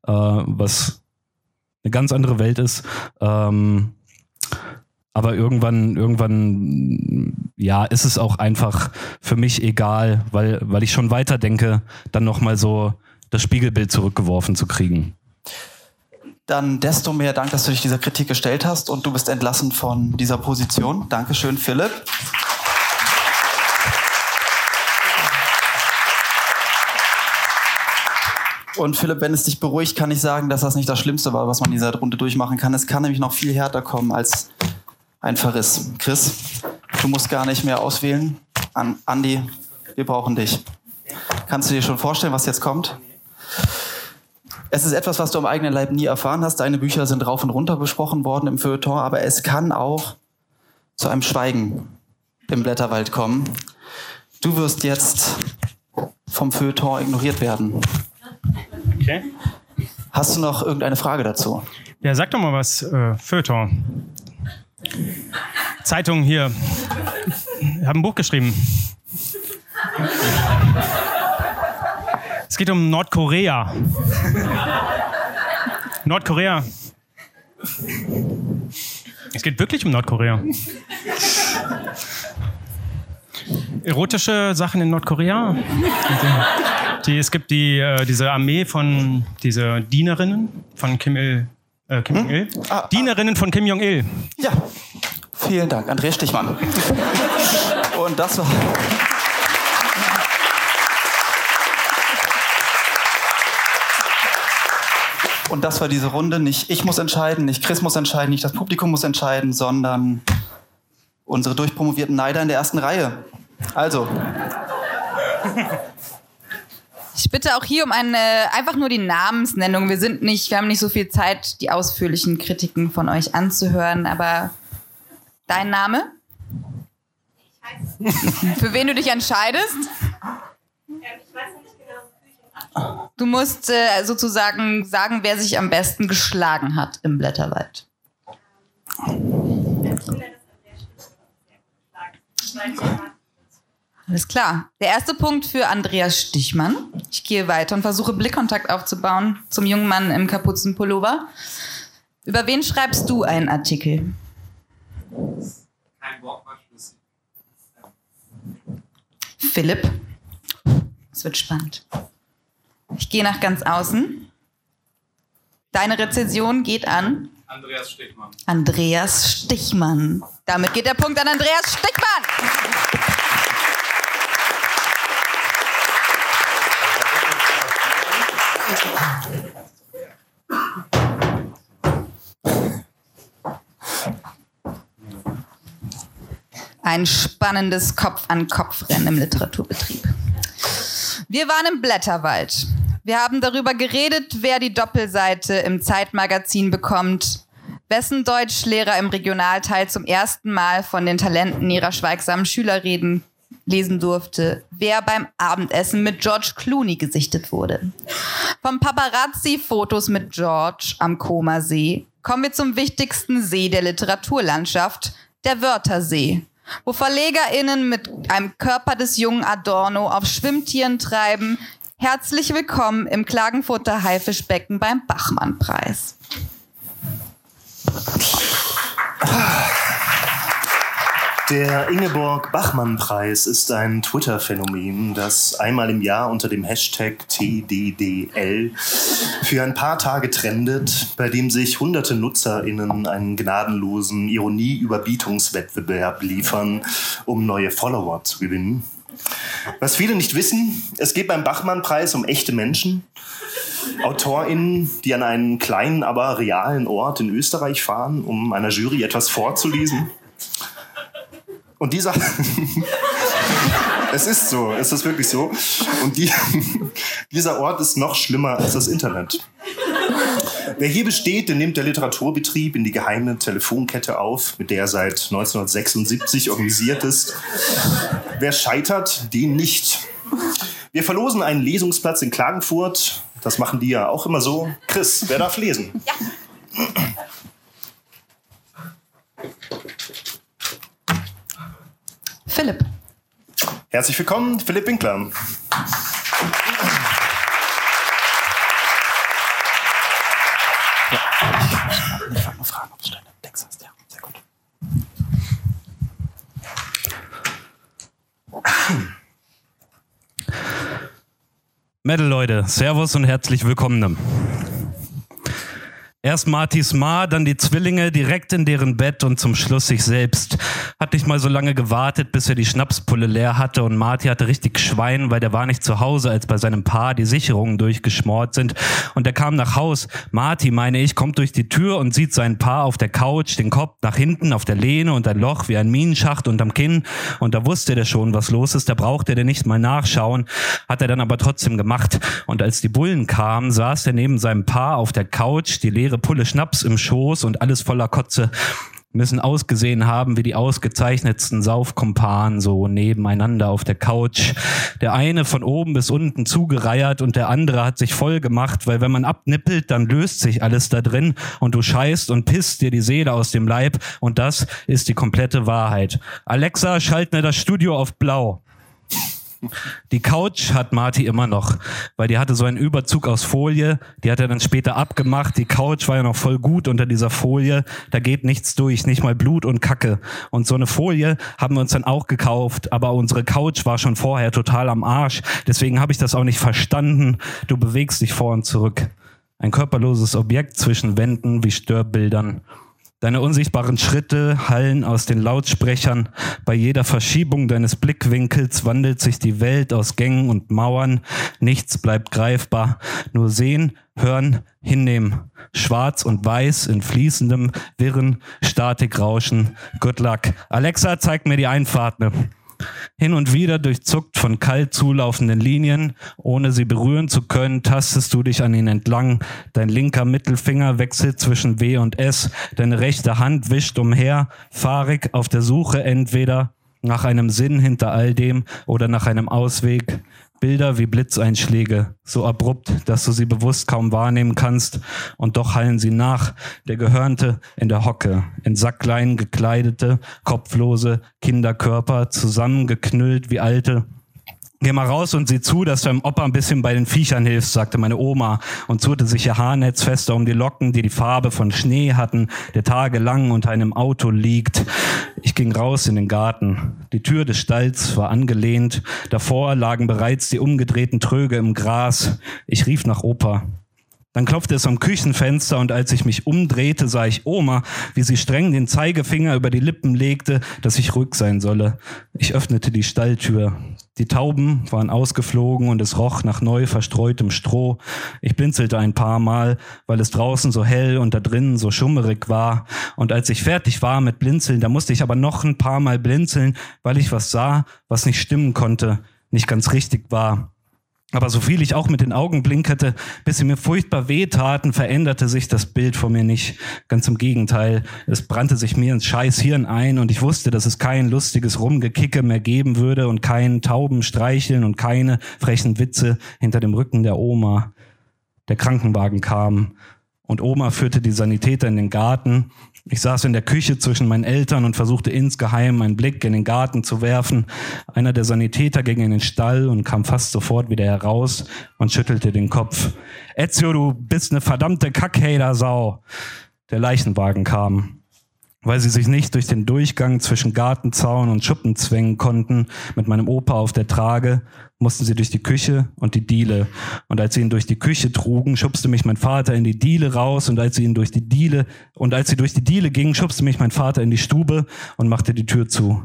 äh, was eine ganz andere Welt ist. Ähm, aber irgendwann, irgendwann, ja, ist es auch einfach für mich egal, weil, weil ich schon weiter denke, dann nochmal so das Spiegelbild zurückgeworfen zu kriegen. Dann desto mehr Dank, dass du dich dieser Kritik gestellt hast und du bist entlassen von dieser Position. Dankeschön, Philipp. Und Philipp, wenn es dich beruhigt, kann ich sagen, dass das nicht das Schlimmste war, was man in dieser Runde durchmachen kann. Es kann nämlich noch viel härter kommen als ein Verriss. Chris, du musst gar nicht mehr auswählen. An Andi, wir brauchen dich. Kannst du dir schon vorstellen, was jetzt kommt? Es ist etwas, was du am eigenen Leib nie erfahren hast. Deine Bücher sind rauf und runter besprochen worden im Feuilleton, aber es kann auch zu einem Schweigen im Blätterwald kommen. Du wirst jetzt vom Feuilleton ignoriert werden. Okay. Hast du noch irgendeine Frage dazu? Ja, sag doch mal was, äh, Feuilleton. Zeitung hier. Ich habe ein Buch geschrieben. Es geht um Nordkorea. Nordkorea. Es geht wirklich um Nordkorea. Erotische Sachen in Nordkorea. Die, es gibt die, äh, diese Armee von, diese Dienerinnen von Kim Il, äh, Kim Jong-il. Ah, ah. Dienerinnen von Kim Jong-il. Ja, vielen Dank, Andreas Stichmann. *laughs* Und das war. Und das war diese Runde. Nicht ich muss entscheiden, nicht Chris muss entscheiden, nicht das Publikum muss entscheiden, sondern unsere durchpromovierten Neider in der ersten Reihe. Also, *laughs* Ich bitte auch hier um eine, einfach nur die Namensnennung. Wir sind nicht, wir haben nicht so viel Zeit, die ausführlichen Kritiken von euch anzuhören, aber dein Name? Für wen du dich entscheidest? Du musst äh, sozusagen sagen, wer sich am besten geschlagen hat im Blätterwald. Alles klar. Der erste Punkt für Andreas Stichmann. Ich gehe weiter und versuche Blickkontakt aufzubauen zum jungen Mann im Kapuzenpullover. Über wen schreibst du einen Artikel? Kein Wort war schlüssig. Philipp. Es wird spannend. Ich gehe nach ganz außen. Deine Rezension geht an Andreas Stichmann. Andreas Stichmann. Damit geht der Punkt an Andreas Stichmann. Ein spannendes Kopf-an-Kopf-Rennen im Literaturbetrieb. Wir waren im Blätterwald. Wir haben darüber geredet, wer die Doppelseite im Zeitmagazin bekommt, wessen Deutschlehrer im Regionalteil zum ersten Mal von den Talenten ihrer schweigsamen Schüler reden, lesen durfte, wer beim Abendessen mit George Clooney gesichtet wurde. Vom Paparazzi-Fotos mit George am Comasee kommen wir zum wichtigsten See der Literaturlandschaft, der Wörthersee, wo VerlegerInnen mit einem Körper des jungen Adorno auf Schwimmtieren treiben. Herzlich willkommen im Klagenfurter Haifischbecken beim Bachmann-Preis. Der Ingeborg-Bachmann-Preis ist ein Twitter-Phänomen, das einmal im Jahr unter dem Hashtag TDDL für ein paar Tage trendet, bei dem sich hunderte NutzerInnen einen gnadenlosen Ironie-Überbietungswettbewerb liefern, um neue Follower zu gewinnen. Was viele nicht wissen, es geht beim Bachmann-Preis um echte Menschen, AutorInnen, die an einen kleinen, aber realen Ort in Österreich fahren, um einer Jury etwas vorzulesen. Und dieser. *laughs* es ist so, es ist wirklich so. Und die, *laughs* dieser Ort ist noch schlimmer als das Internet. Wer hier besteht, der nimmt der Literaturbetrieb in die geheime Telefonkette auf, mit der er seit 1976 organisiert ist. Wer scheitert, den nicht. Wir verlosen einen Lesungsplatz in Klagenfurt. Das machen die ja auch immer so. Chris, wer darf lesen? Ja. Philipp. Herzlich willkommen, Philipp Winkler. Ich wollte nur fragen, ob du deine Text hast. Ja, sehr gut. Metal-Leute, Servus und herzlich willkommen. Erst Martis Ma, dann die Zwillinge direkt in deren Bett und zum Schluss sich selbst. Hat nicht mal so lange gewartet, bis er die Schnapspulle leer hatte und Marty hatte richtig Schwein, weil der war nicht zu Hause, als bei seinem Paar die Sicherungen durchgeschmort sind. Und er kam nach Haus. Marty, meine ich, kommt durch die Tür und sieht sein Paar auf der Couch, den Kopf nach hinten auf der Lehne und ein Loch wie ein Minenschacht unterm Kinn. Und da wusste der schon, was los ist. Da brauchte der nicht mal nachschauen. Hat er dann aber trotzdem gemacht. Und als die Bullen kamen, saß er neben seinem Paar auf der Couch, die leere Pulle Schnaps im Schoß und alles voller Kotze müssen ausgesehen haben wie die ausgezeichnetsten Saufkumpanen so nebeneinander auf der Couch. Der eine von oben bis unten zugereiert und der andere hat sich voll gemacht, weil wenn man abnippelt, dann löst sich alles da drin und du scheißt und pisst dir die Seele aus dem Leib und das ist die komplette Wahrheit. Alexa, schalt mir das Studio auf blau. Die Couch hat Marty immer noch, weil die hatte so einen Überzug aus Folie, die hat er dann später abgemacht. Die Couch war ja noch voll gut unter dieser Folie, da geht nichts durch, nicht mal Blut und Kacke. Und so eine Folie haben wir uns dann auch gekauft, aber unsere Couch war schon vorher total am Arsch, deswegen habe ich das auch nicht verstanden. Du bewegst dich vor und zurück. Ein körperloses Objekt zwischen Wänden wie Störbildern. Deine unsichtbaren Schritte hallen aus den Lautsprechern. Bei jeder Verschiebung deines Blickwinkels wandelt sich die Welt aus Gängen und Mauern. Nichts bleibt greifbar. Nur sehen, hören, hinnehmen. Schwarz und weiß in fließendem, wirren Statikrauschen. Good luck. Alexa, zeig mir die Einfahrt. Ne? Hin und wieder durchzuckt von kalt zulaufenden Linien, ohne sie berühren zu können, tastest du dich an ihnen entlang. Dein linker Mittelfinger wechselt zwischen W und S, deine rechte Hand wischt umher, fahrig auf der Suche entweder nach einem Sinn hinter all dem oder nach einem Ausweg. Bilder wie Blitzeinschläge, so abrupt, dass du sie bewusst kaum wahrnehmen kannst, und doch hallen sie nach. Der Gehörnte in der Hocke, in Sacklein gekleidete, kopflose Kinderkörper, zusammengeknüllt wie alte, Geh mal raus und sieh zu, dass du deinem Opa ein bisschen bei den Viechern hilfst, sagte meine Oma und zurte sich ihr Haarnetz fester um die Locken, die die Farbe von Schnee hatten, der tagelang unter einem Auto liegt. Ich ging raus in den Garten. Die Tür des Stalls war angelehnt. Davor lagen bereits die umgedrehten Tröge im Gras. Ich rief nach Opa. Dann klopfte es am Küchenfenster und als ich mich umdrehte, sah ich Oma, wie sie streng den Zeigefinger über die Lippen legte, dass ich ruhig sein solle. Ich öffnete die Stalltür. Die Tauben waren ausgeflogen und es roch nach neu verstreutem Stroh. Ich blinzelte ein paar Mal, weil es draußen so hell und da drinnen so schummerig war. Und als ich fertig war mit Blinzeln, da musste ich aber noch ein paar Mal blinzeln, weil ich was sah, was nicht stimmen konnte, nicht ganz richtig war. Aber so viel ich auch mit den Augen blinkerte, bis sie mir furchtbar wehtaten, veränderte sich das Bild vor mir nicht. Ganz im Gegenteil, es brannte sich mir ins scheiß Hirn ein und ich wusste, dass es kein lustiges Rumgekicke mehr geben würde und kein Tauben streicheln und keine frechen Witze hinter dem Rücken der Oma. Der Krankenwagen kam und Oma führte die Sanitäter in den Garten ich saß in der Küche zwischen meinen Eltern und versuchte insgeheim einen Blick in den Garten zu werfen. Einer der Sanitäter ging in den Stall und kam fast sofort wieder heraus und schüttelte den Kopf. Ezio, du bist eine verdammte Kackhader-Sau. Der Leichenwagen kam weil sie sich nicht durch den Durchgang zwischen Gartenzaun und Schuppen zwängen konnten, mit meinem Opa auf der Trage, mussten sie durch die Küche und die Diele. Und als sie ihn durch die Küche trugen, schubste mich mein Vater in die Diele raus und als sie ihn durch die Diele, und als sie durch die Diele gingen, schubste mich mein Vater in die Stube und machte die Tür zu.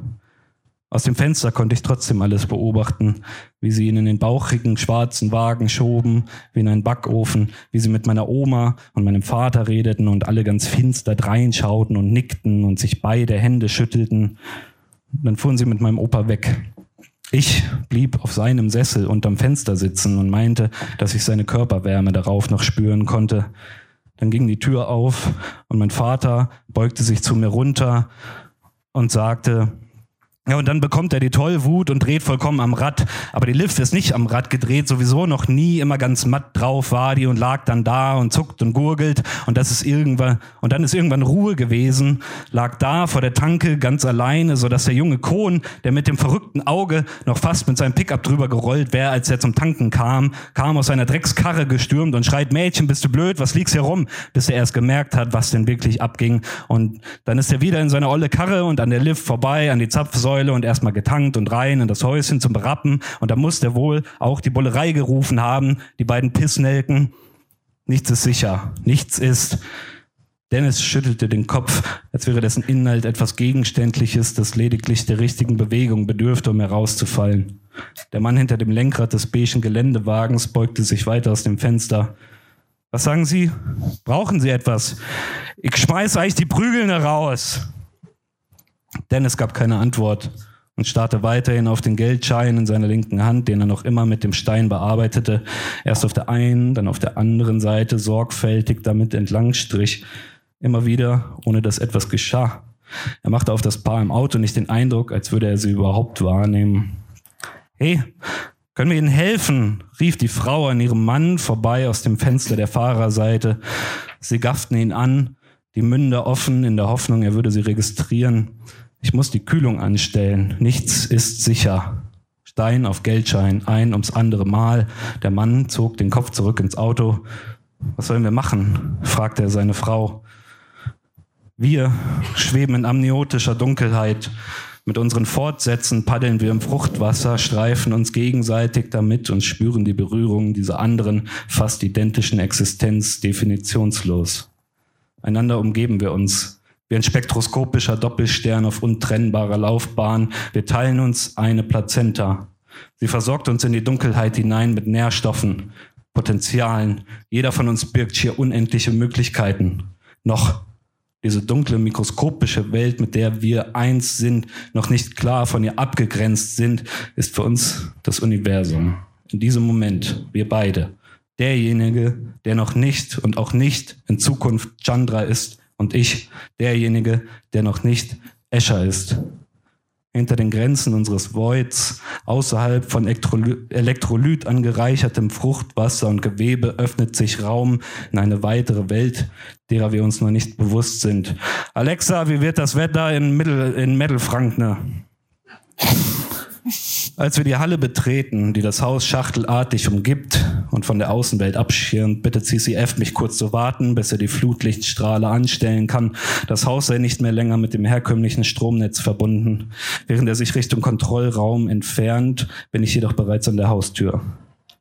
Aus dem Fenster konnte ich trotzdem alles beobachten, wie sie ihn in den bauchigen schwarzen Wagen schoben, wie in einen Backofen, wie sie mit meiner Oma und meinem Vater redeten und alle ganz finster dreinschauten und nickten und sich beide Hände schüttelten. Dann fuhren sie mit meinem Opa weg. Ich blieb auf seinem Sessel unterm Fenster sitzen und meinte, dass ich seine Körperwärme darauf noch spüren konnte. Dann ging die Tür auf und mein Vater beugte sich zu mir runter und sagte, ja, und dann bekommt er die Tollwut und dreht vollkommen am Rad. Aber die Lift ist nicht am Rad gedreht, sowieso noch nie immer ganz matt drauf war die und lag dann da und zuckt und gurgelt. Und das ist irgendwann, und dann ist irgendwann Ruhe gewesen, lag da vor der Tanke ganz alleine, so dass der junge Kohn, der mit dem verrückten Auge noch fast mit seinem Pickup drüber gerollt wäre, als er zum Tanken kam, kam aus seiner Dreckskarre gestürmt und schreit, Mädchen, bist du blöd, was liegst hier rum? Bis er erst gemerkt hat, was denn wirklich abging. Und dann ist er wieder in seine olle Karre und an der Lift vorbei, an die Zapfsäule Zapfsäule und erstmal getankt und rein in das Häuschen zum Berappen. Und da muss der wohl auch die Bullerei gerufen haben, die beiden Pissnelken. Nichts ist sicher, nichts ist. Dennis schüttelte den Kopf, als wäre dessen Inhalt etwas Gegenständliches, das lediglich der richtigen Bewegung bedürfte, um herauszufallen. Der Mann hinter dem Lenkrad des beigen Geländewagens beugte sich weiter aus dem Fenster. Was sagen Sie? Brauchen Sie etwas? Ich schmeiß euch die Prügel heraus. Dennis gab keine Antwort und starrte weiterhin auf den Geldschein in seiner linken Hand, den er noch immer mit dem Stein bearbeitete. Erst auf der einen, dann auf der anderen Seite sorgfältig damit entlangstrich. Immer wieder, ohne dass etwas geschah. Er machte auf das Paar im Auto nicht den Eindruck, als würde er sie überhaupt wahrnehmen. Hey, können wir Ihnen helfen? rief die Frau an ihrem Mann vorbei aus dem Fenster der Fahrerseite. Sie gafften ihn an, die Münder offen, in der Hoffnung, er würde sie registrieren. Ich muss die Kühlung anstellen. Nichts ist sicher. Stein auf Geldschein, ein ums andere Mal. Der Mann zog den Kopf zurück ins Auto. Was sollen wir machen? fragte er seine Frau. Wir schweben in amniotischer Dunkelheit. Mit unseren Fortsätzen paddeln wir im Fruchtwasser, streifen uns gegenseitig damit und spüren die Berührung dieser anderen, fast identischen Existenz definitionslos. Einander umgeben wir uns, wie ein spektroskopischer Doppelstern auf untrennbarer Laufbahn. Wir teilen uns eine Plazenta. Sie versorgt uns in die Dunkelheit hinein mit Nährstoffen, Potenzialen. Jeder von uns birgt hier unendliche Möglichkeiten. Noch diese dunkle mikroskopische Welt, mit der wir eins sind, noch nicht klar von ihr abgegrenzt sind, ist für uns das Universum. In diesem Moment, wir beide. Derjenige, der noch nicht und auch nicht in Zukunft Chandra ist, und ich derjenige, der noch nicht Escher ist. Hinter den Grenzen unseres Voids, außerhalb von Elektrolyt angereichertem Fruchtwasser und Gewebe, öffnet sich Raum in eine weitere Welt, derer wir uns noch nicht bewusst sind. Alexa, wie wird das Wetter in, Mittel, in Mittelfranken? Als wir die Halle betreten, die das Haus schachtelartig umgibt und von der Außenwelt abschirmt, bittet CCF mich kurz zu warten, bis er die Flutlichtstrahle anstellen kann. Das Haus sei nicht mehr länger mit dem herkömmlichen Stromnetz verbunden. Während er sich Richtung Kontrollraum entfernt, bin ich jedoch bereits an der Haustür.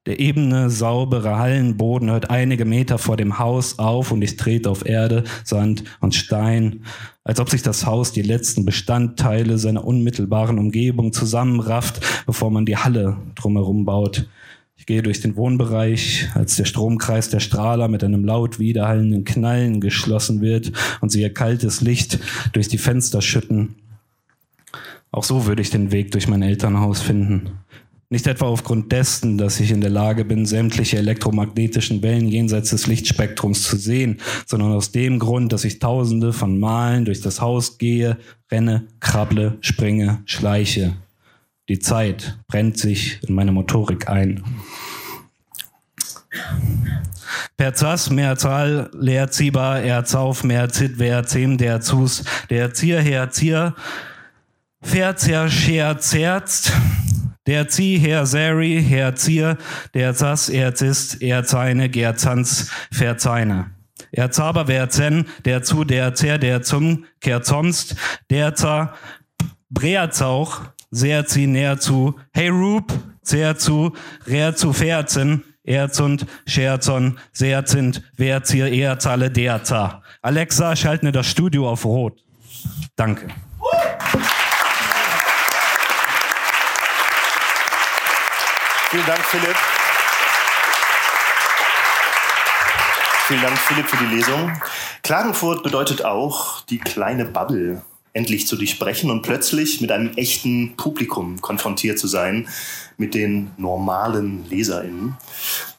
Der ebene, saubere Hallenboden hört einige Meter vor dem Haus auf und ich trete auf Erde, Sand und Stein, als ob sich das Haus die letzten Bestandteile seiner unmittelbaren Umgebung zusammenrafft, bevor man die Halle drumherum baut. Ich gehe durch den Wohnbereich, als der Stromkreis der Strahler mit einem laut widerhallenden Knallen geschlossen wird und sie ihr kaltes Licht durch die Fenster schütten. Auch so würde ich den Weg durch mein Elternhaus finden. Nicht etwa aufgrund dessen, dass ich in der Lage bin, sämtliche elektromagnetischen Wellen jenseits des Lichtspektrums zu sehen, sondern aus dem Grund, dass ich tausende von Malen durch das Haus gehe, renne, krabble, springe, schleiche. Die Zeit brennt sich in meine Motorik ein. Per Zas, mehr Zahl, leer ziehbar, er zauf, mehr zit, wer zem, der zus, der Zier, her, Zier, Pferd, zer, scher, zerzt, der Zieh, Herr Sari, Herr Zier, der Zas, er zist, er zeine, ger verzeine. Er zaber, wer zen, der zu, der zer, der zum, ker zomst, der za, breazauch, sehr zi, näher zu, hey Rup, sehr zu, rer zu, verzen, erzund, scherzon, sehr zint, wer zier, er zahle, der za. Alexa, schalte mir das Studio auf Rot. Danke. Vielen Dank, Philipp. Vielen Dank, Philipp, für die Lesung. Klagenfurt bedeutet auch die kleine Bubble endlich zu durchbrechen und plötzlich mit einem echten Publikum konfrontiert zu sein, mit den normalen LeserInnen.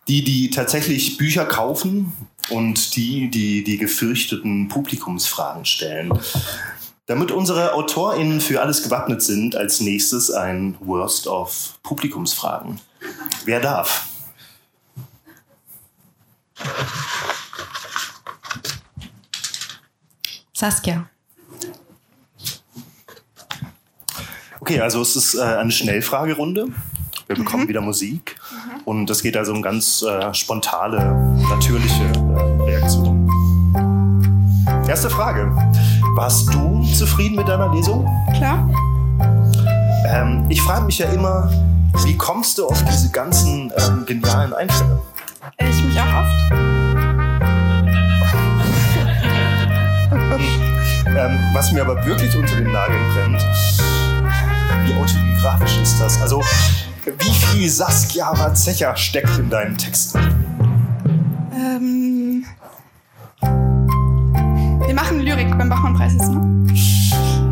Die, die tatsächlich Bücher kaufen und die, die die gefürchteten Publikumsfragen stellen. Damit unsere AutorInnen für alles gewappnet sind, als nächstes ein Worst of Publikumsfragen. Wer darf? Saskia. Okay, also es ist äh, eine Schnellfragerunde. Wir bekommen wieder Musik. Und es geht also um ganz äh, spontane, natürliche äh, Reaktionen. Erste Frage. Warst du zufrieden mit deiner Lesung? Klar? Ähm, ich frage mich ja immer, wie kommst du auf diese ganzen ähm, genialen Einfälle? Ich mich auch oft. *laughs* Ähm, was mir aber wirklich unter den Nageln brennt, wie autobiografisch ist das? Also, wie viel Saskia Mazecha steckt in deinen Texten? Ähm, wir machen Lyrik beim Bachmann-Preis jetzt, ne?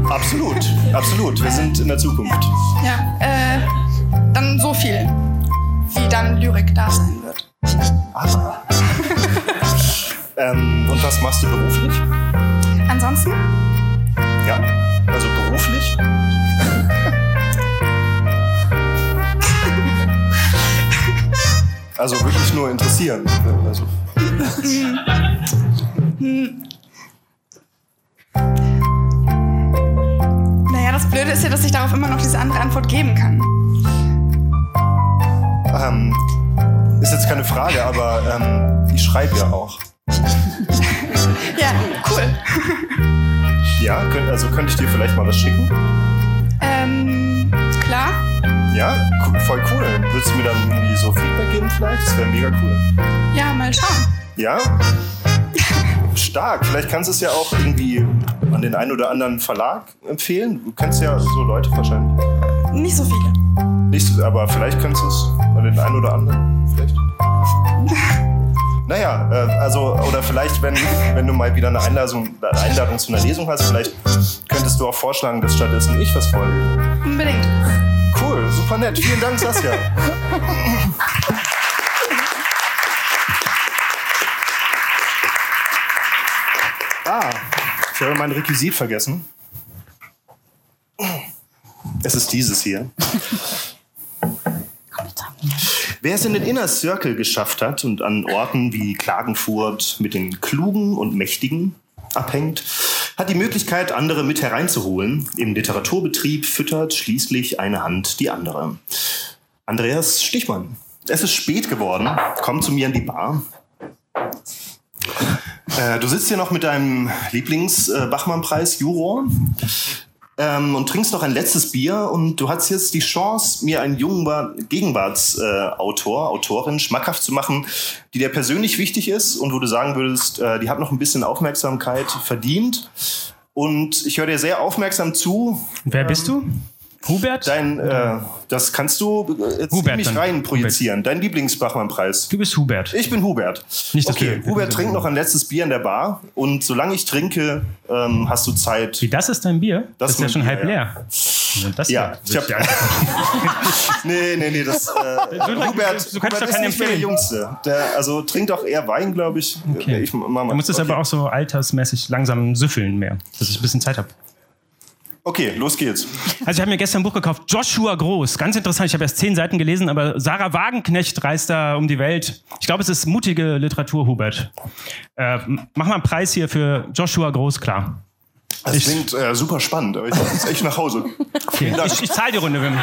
Absolut, absolut. Wir sind in der Zukunft. Ja, äh, dann so viel, wie dann Lyrik da sein wird. Ah. *laughs* ähm, und was machst du beruflich? Ansonsten, Ja, also beruflich? *laughs* Also wirklich nur interessieren. Also, naja, das Blöde ist ja, dass ich darauf immer noch diese andere Antwort geben kann. Ähm, ist jetzt keine Frage, aber ähm, ich schreibe ja auch. Ja, cool. Ja, könnt, also könnte ich dir vielleicht mal was schicken? Ähm, klar. Ja, voll cool. Würdest du mir dann irgendwie so Feedback geben vielleicht? Das wäre mega cool. Ja, mal schauen. Ja? Stark. Vielleicht kannst du es ja auch irgendwie an den einen oder anderen Verlag empfehlen. Du kennst ja so Leute wahrscheinlich. Nicht so viele. Nicht so, aber vielleicht könntest du es an den einen oder anderen. Vielleicht. *laughs* Naja, äh, also, oder vielleicht, wenn, wenn du mal wieder eine Einladung, Einladung zu einer Lesung hast, vielleicht könntest du auch vorschlagen, dass stattdessen ich was vorlese. Unbedingt. Cool, super nett. Vielen Dank, Saskia. *laughs* ah, ich habe mein Requisit vergessen. Es ist dieses hier. *laughs* Wer es in den Inner Circle geschafft hat und an Orten wie Klagenfurt mit den Klugen und Mächtigen abhängt, hat die Möglichkeit, andere mit hereinzuholen. Im Literaturbetrieb füttert schließlich eine Hand die andere. Andreas Stichmann. Es ist spät geworden. Komm zu mir in die Bar. Äh, du sitzt hier noch mit deinem Lieblings-Bachmann-Preis-Juror ähm, und trinkst noch ein letztes Bier und du hast jetzt die Chance, mir einen jungen Gegenwartsautor, äh, Autorin schmackhaft zu machen, die dir persönlich wichtig ist und wo du sagen würdest, äh, die hat noch ein bisschen Aufmerksamkeit verdient. Und ich höre dir sehr aufmerksam zu. Wer bist du? Hubert? Dein, äh, das kannst du äh, Hubert ziemlich dann. rein projizieren. Dein Lieblings-Bachmann-Preis. Du bist Hubert. Ich bin Hubert. Nicht, okay, du- Hubert trinkt noch ein letztes Bier in der Bar und solange ich trinke, ähm, hast du Zeit. Wie, das ist dein Bier? Das Das, ist ja ist schon halb Bier, ja. leer. Ja, Das Ja, ich hab, *laughs* nee, nee, nee, das, äh, *laughs* Hubert, du kannst Hubert doch ist keinen nicht mehr der. Jüngste. Der, also trinkt auch eher Wein, glaube ich. Okay. ich mach mal. Du musst es okay. aber auch so altersmäßig langsam süffeln mehr, dass ich ein bisschen Zeit habe. Okay, los geht's. Also ich habe mir gestern ein Buch gekauft, Joshua Groß. Ganz interessant, ich habe erst zehn Seiten gelesen, aber Sarah Wagenknecht reist da um die Welt. Ich glaube, es ist mutige Literatur, Hubert. Äh, mach mal einen Preis hier für Joshua Groß klar. Das Ich- klingt äh, super spannend, aber ich muss jetzt echt nach Hause. Dank. Ich, ich zahle die Runde, Wim.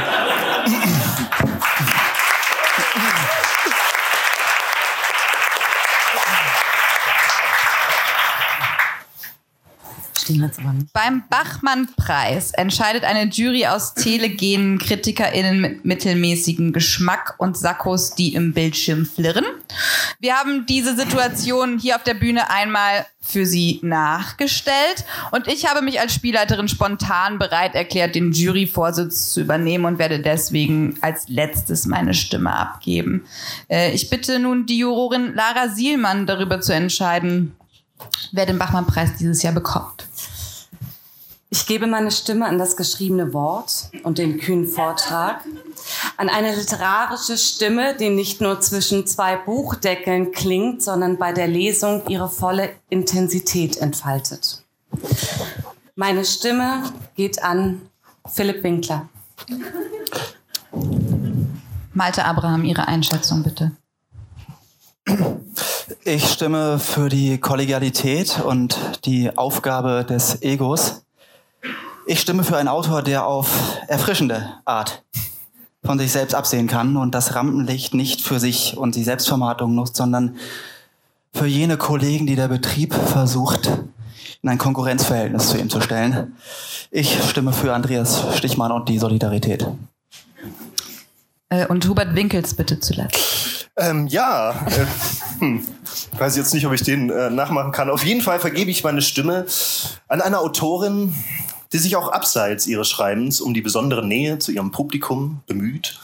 Stehen jetzt aber nicht. Beim Bachmann-Preis entscheidet eine Jury aus telegenen KritikerInnen mit mittelmäßigem Geschmack und Sakkos, die im Bildschirm flirren. Wir haben diese Situation hier auf der Bühne einmal für Sie nachgestellt und ich habe mich als Spielleiterin spontan bereit erklärt, den Juryvorsitz zu übernehmen und werde deswegen als letztes meine Stimme abgeben. Äh, ich bitte nun die Jurorin Lara Sielmann darüber zu entscheiden, wer den Bachmann-Preis dieses Jahr bekommt. Ich gebe meine Stimme an das geschriebene Wort und den kühnen Vortrag, an eine literarische Stimme, die nicht nur zwischen zwei Buchdeckeln klingt, sondern bei der Lesung ihre volle Intensität entfaltet. Meine Stimme geht an Philipp Winkler. Malte Abraham, Ihre Einschätzung bitte. Ich stimme für die Kollegialität und die Aufgabe des Egos. Ich stimme für einen Autor, der auf erfrischende Art von sich selbst absehen kann und das Rampenlicht nicht für sich und die Selbstvermarktung nutzt, sondern für jene Kollegen, die der Betrieb versucht, in ein Konkurrenzverhältnis zu ihm zu stellen. Ich stimme für Andreas Stichmann und die Solidarität. Äh, und Hubert Winkels bitte zuletzt. Ähm, ja, äh, hm, weiß jetzt nicht, ob ich den äh, nachmachen kann. Auf jeden Fall vergebe ich meine Stimme an eine Autorin, die sich auch abseits ihres Schreibens um die besondere Nähe zu ihrem Publikum bemüht.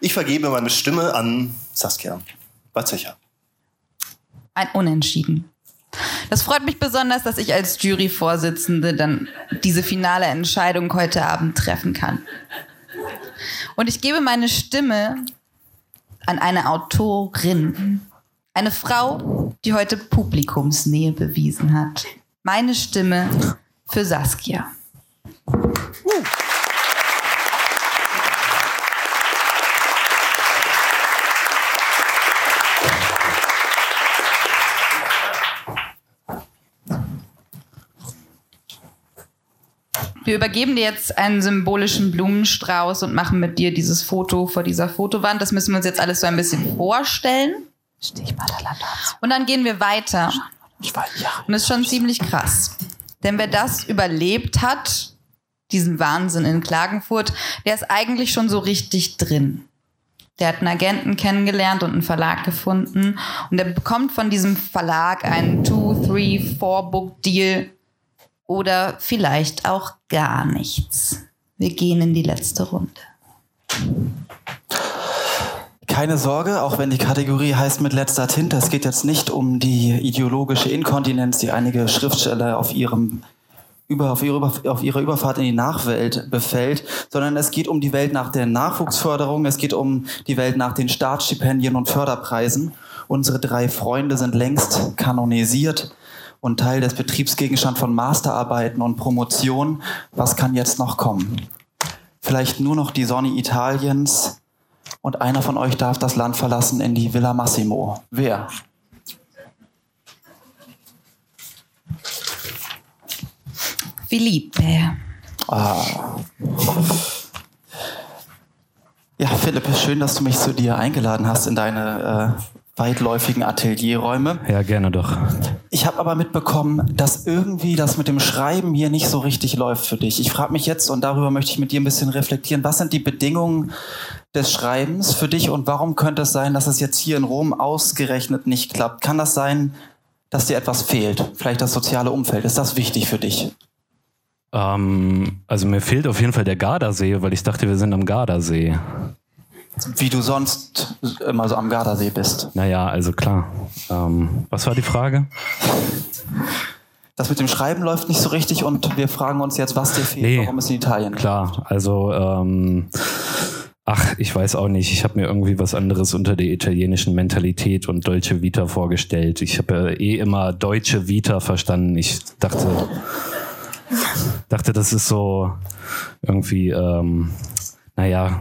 Ich vergebe meine Stimme an Saskia Batzecher. Ein Unentschieden. Das freut mich besonders, dass ich als Juryvorsitzende dann diese finale Entscheidung heute Abend treffen kann. Und ich gebe meine Stimme an eine Autorin. Eine Frau, die heute Publikumsnähe bewiesen hat. Meine Stimme für Saskia. Wir übergeben dir jetzt einen symbolischen Blumenstrauß und machen mit dir dieses Foto vor dieser Fotowand. Das müssen wir uns jetzt alles so ein bisschen vorstellen. Und dann gehen wir weiter. Und das ist schon ziemlich krass. Denn wer das überlebt hat, diesen Wahnsinn in Klagenfurt, der ist eigentlich schon so richtig drin. Der hat einen Agenten kennengelernt und einen Verlag gefunden. Und der bekommt von diesem Verlag einen Two, Three, Four Book Deal oder vielleicht auch gar nichts. Wir gehen in die letzte Runde. Keine Sorge, auch wenn die Kategorie heißt mit letzter Tinte, es geht jetzt nicht um die ideologische Inkontinenz, die einige Schriftsteller auf ihrem über, auf, ihre, auf ihrer Überfahrt in die Nachwelt befällt, sondern es geht um die Welt nach der Nachwuchsförderung, es geht um die Welt nach den Staatsstipendien und Förderpreisen. Unsere drei Freunde sind längst kanonisiert und Teil des Betriebsgegenstand von Masterarbeiten und Promotion. Was kann jetzt noch kommen? Vielleicht nur noch die Sonne Italiens, und einer von euch darf das Land verlassen in die Villa Massimo. Wer? Felipe. Ah. Ja, Philipp, schön, dass du mich zu dir eingeladen hast in deine äh, weitläufigen Atelierräume. Ja, gerne doch. Ich habe aber mitbekommen, dass irgendwie das mit dem Schreiben hier nicht so richtig läuft für dich. Ich frage mich jetzt, und darüber möchte ich mit dir ein bisschen reflektieren, was sind die Bedingungen des Schreibens für dich und warum könnte es sein, dass es jetzt hier in Rom ausgerechnet nicht klappt? Kann das sein, dass dir etwas fehlt? Vielleicht das soziale Umfeld. Ist das wichtig für dich? Ähm, also mir fehlt auf jeden Fall der Gardasee, weil ich dachte, wir sind am Gardasee. Wie du sonst immer so am Gardasee bist. Naja, also klar. Ähm, was war die Frage? Das mit dem Schreiben läuft nicht so richtig und wir fragen uns jetzt, was dir fehlt, Nee. warum es in Italien Klar, also ähm, ach, ich weiß auch nicht. Ich habe mir irgendwie was anderes unter der italienischen Mentalität und Dolce Vita vorgestellt. Ich habe eh immer Deutsche Vita verstanden. Ich dachte, dachte, das ist so irgendwie, ähm, naja,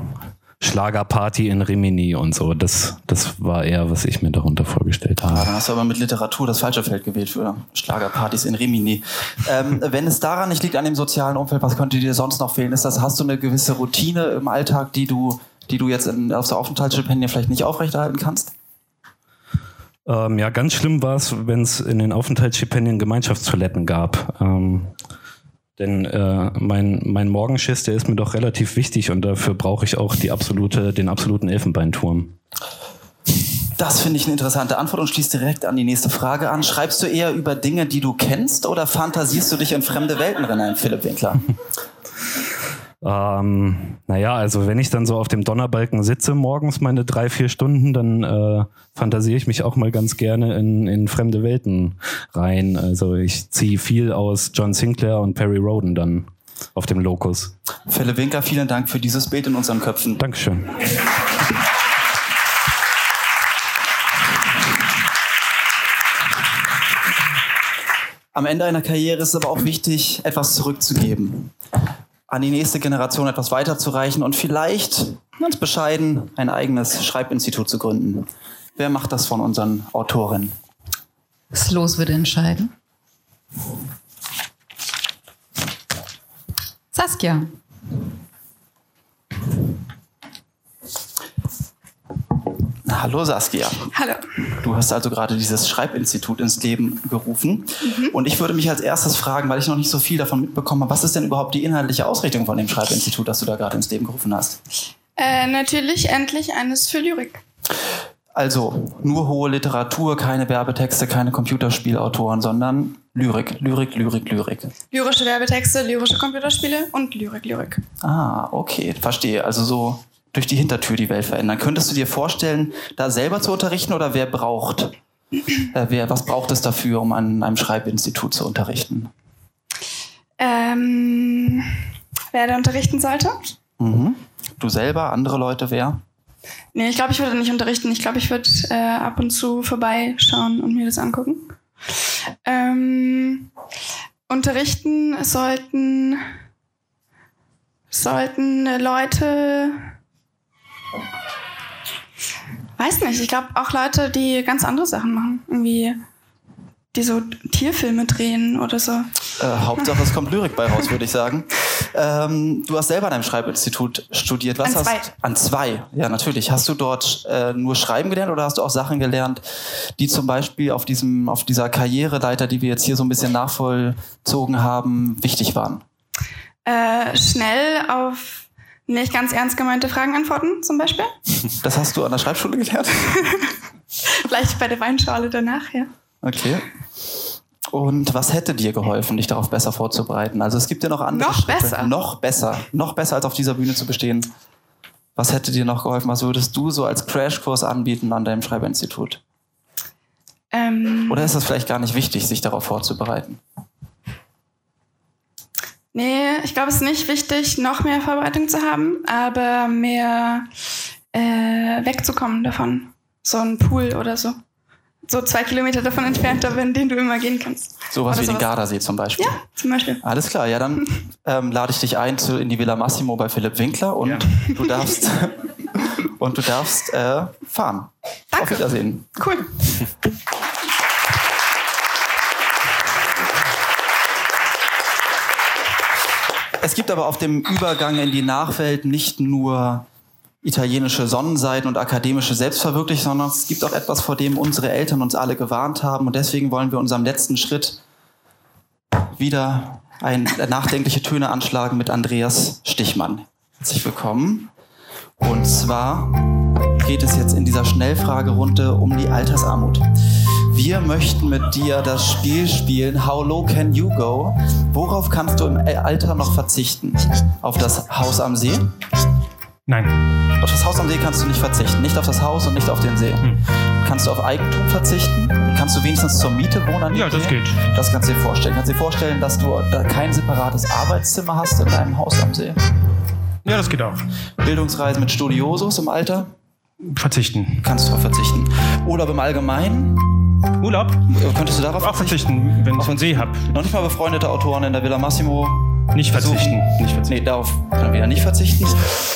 Schlagerparty in Rimini und so. Das, das war eher, was ich mir darunter vorgestellt habe. dann hast du aber mit Literatur das falsche Feld gewählt für Schlagerpartys in Rimini. Ähm, *laughs* wenn es daran nicht liegt, an dem sozialen Umfeld, was könnte dir sonst noch fehlen? Ist das, hast du eine gewisse Routine im Alltag, die du, die du jetzt in, auf der Aufenthaltsstipendien vielleicht nicht aufrechterhalten kannst? Ähm, ja, ganz schlimm war es, wenn es in den Aufenthaltsstipendien Gemeinschaftstoiletten gab. Ähm, denn äh, mein, mein Morgenschiss, der ist mir doch relativ wichtig und dafür brauche ich auch die absolute, den absoluten Elfenbeinturm. Das finde ich eine interessante Antwort und schließt direkt an die nächste Frage an. Schreibst du eher über Dinge, die du kennst oder fantasierst du dich in fremde Welten rein, Philipp Winkler? *laughs* Ähm, naja, also wenn ich dann so auf dem Donnerbalken sitze morgens meine drei, vier Stunden, dann äh, fantasiere ich mich auch mal ganz gerne in, in fremde Welten rein. Also ich ziehe viel aus John Sinclair und Perry Roden dann auf dem Locus. Philipp Winkler, vielen Dank für dieses Bild in unseren Köpfen. Dankeschön. Am Ende einer Karriere ist es aber auch wichtig, etwas zurückzugeben. An die nächste Generation etwas weiterzureichen und vielleicht, ganz bescheiden, ein eigenes Schreibinstitut zu gründen. Wer macht das von unseren Autorinnen? Das Los wird entscheiden. Saskia. Hallo Saskia. Hallo. Du hast also gerade dieses Schreibinstitut ins Leben gerufen. Und ich würde mich als erstes fragen, weil ich noch nicht so viel davon mitbekommen habe, was ist denn überhaupt die inhaltliche Ausrichtung von dem Schreibinstitut, das du da gerade ins Leben gerufen hast? Äh, natürlich endlich eines für Lyrik. Also nur hohe Literatur, keine Werbetexte, keine Computerspielautoren, sondern Lyrik, Lyrik, Lyrik, Lyrik. Lyrische Werbetexte, lyrische Computerspiele und Lyrik, Lyrik. Ah, okay, verstehe. Also so durch die Hintertür die Welt verändern. Könntest du dir vorstellen, da selber zu unterrichten oder wer braucht, äh, wer, was braucht es dafür, um an einem Schreibinstitut zu unterrichten? Ähm, wer da unterrichten sollte? Mhm. Du selber, andere Leute, wer? Nee, ich glaube, ich würde nicht unterrichten. Ich glaube, ich würde äh, ab und zu vorbeischauen und mir das angucken. Ähm, unterrichten sollten, sollten Leute, weiß nicht, ich glaube auch Leute, die ganz andere Sachen machen. Irgendwie, die so Tierfilme drehen oder so. Äh, Hauptsache, es kommt Lyrik bei raus, würde ich sagen. Ähm, du hast selber an einem Schreibinstitut studiert. Was An zwei. hast an zwei? Ja, natürlich. Hast du dort äh, nur Schreiben gelernt oder hast du auch Sachen gelernt, die zum Beispiel auf diesem, auf dieser Karriereleiter, die wir jetzt hier so ein bisschen nachvollzogen haben, wichtig waren? Äh, schnell auf nicht ganz ernst gemeinte Fragen antworten, zum Beispiel. *laughs* Das hast du an der Schreibschule gelernt? *laughs* Vielleicht bei der Weinschale danach, ja. Okay. Und was hätte dir geholfen, dich darauf besser vorzubereiten? Also es gibt ja noch andere Noch Schritte. besser? Noch besser. Noch besser als auf dieser Bühne zu bestehen. Was hätte dir noch geholfen? Was würdest du so als Crashkurs anbieten an deinem Schreibinstitut? Ähm, Oder ist das vielleicht gar nicht wichtig, sich darauf vorzubereiten? Nee, ich glaube, es ist nicht wichtig, noch mehr Vorbereitung zu haben, aber mehr äh, wegzukommen davon. So ein Pool oder so. So zwei Kilometer davon entfernt, aber in den du immer gehen kannst. Sowas Oder wie den sowas. Gardasee zum Beispiel. Ja, zum Beispiel. Alles klar, ja, dann *laughs* ähm, lade ich dich ein zu, in die Villa Massimo bei Philipp Winkler und *laughs* du darfst und du darfst äh, fahren. Auf Danke. Wiedersehen. Cool. Es gibt aber auf dem Übergang in die Nachwelt nicht nur italienische Sonnenseiten und akademische Selbstverwirklichung, sondern es gibt auch etwas, vor dem unsere Eltern uns alle gewarnt haben. Und deswegen wollen wir unserem letzten Schritt wieder ein nachdenkliche Töne anschlagen mit Andreas Stichmann. Herzlich willkommen. Und zwar geht es jetzt in dieser Schnellfragerunde um die Altersarmut. Wir möchten mit dir das Spiel spielen, How Low Can You Go? Worauf kannst du im Alter noch verzichten? Auf das Haus am See? Nein. Auf das Haus am See kannst du nicht verzichten. Nicht auf das Haus und nicht auf den See. Hm. Kannst du auf Eigentum verzichten? Kannst du wenigstens zur Miete wohnen? Ja, das See? geht. Das kannst du dir vorstellen. Kannst du dir vorstellen, dass du da kein separates Arbeitszimmer hast in deinem Haus am See? Ja, das geht auch. Bildungsreisen mit Studiosus im Alter? Verzichten. Kannst du verzichten. Urlaub im Allgemeinen? Urlaub? Äh, Könntest du darauf Auch verzichten, wenn ich einen See habe. Noch nicht mal befreundete Autoren in der Villa Massimo? Nicht verzichten. Nicht verzichten. Nee, darauf kann er wieder nicht verzichten.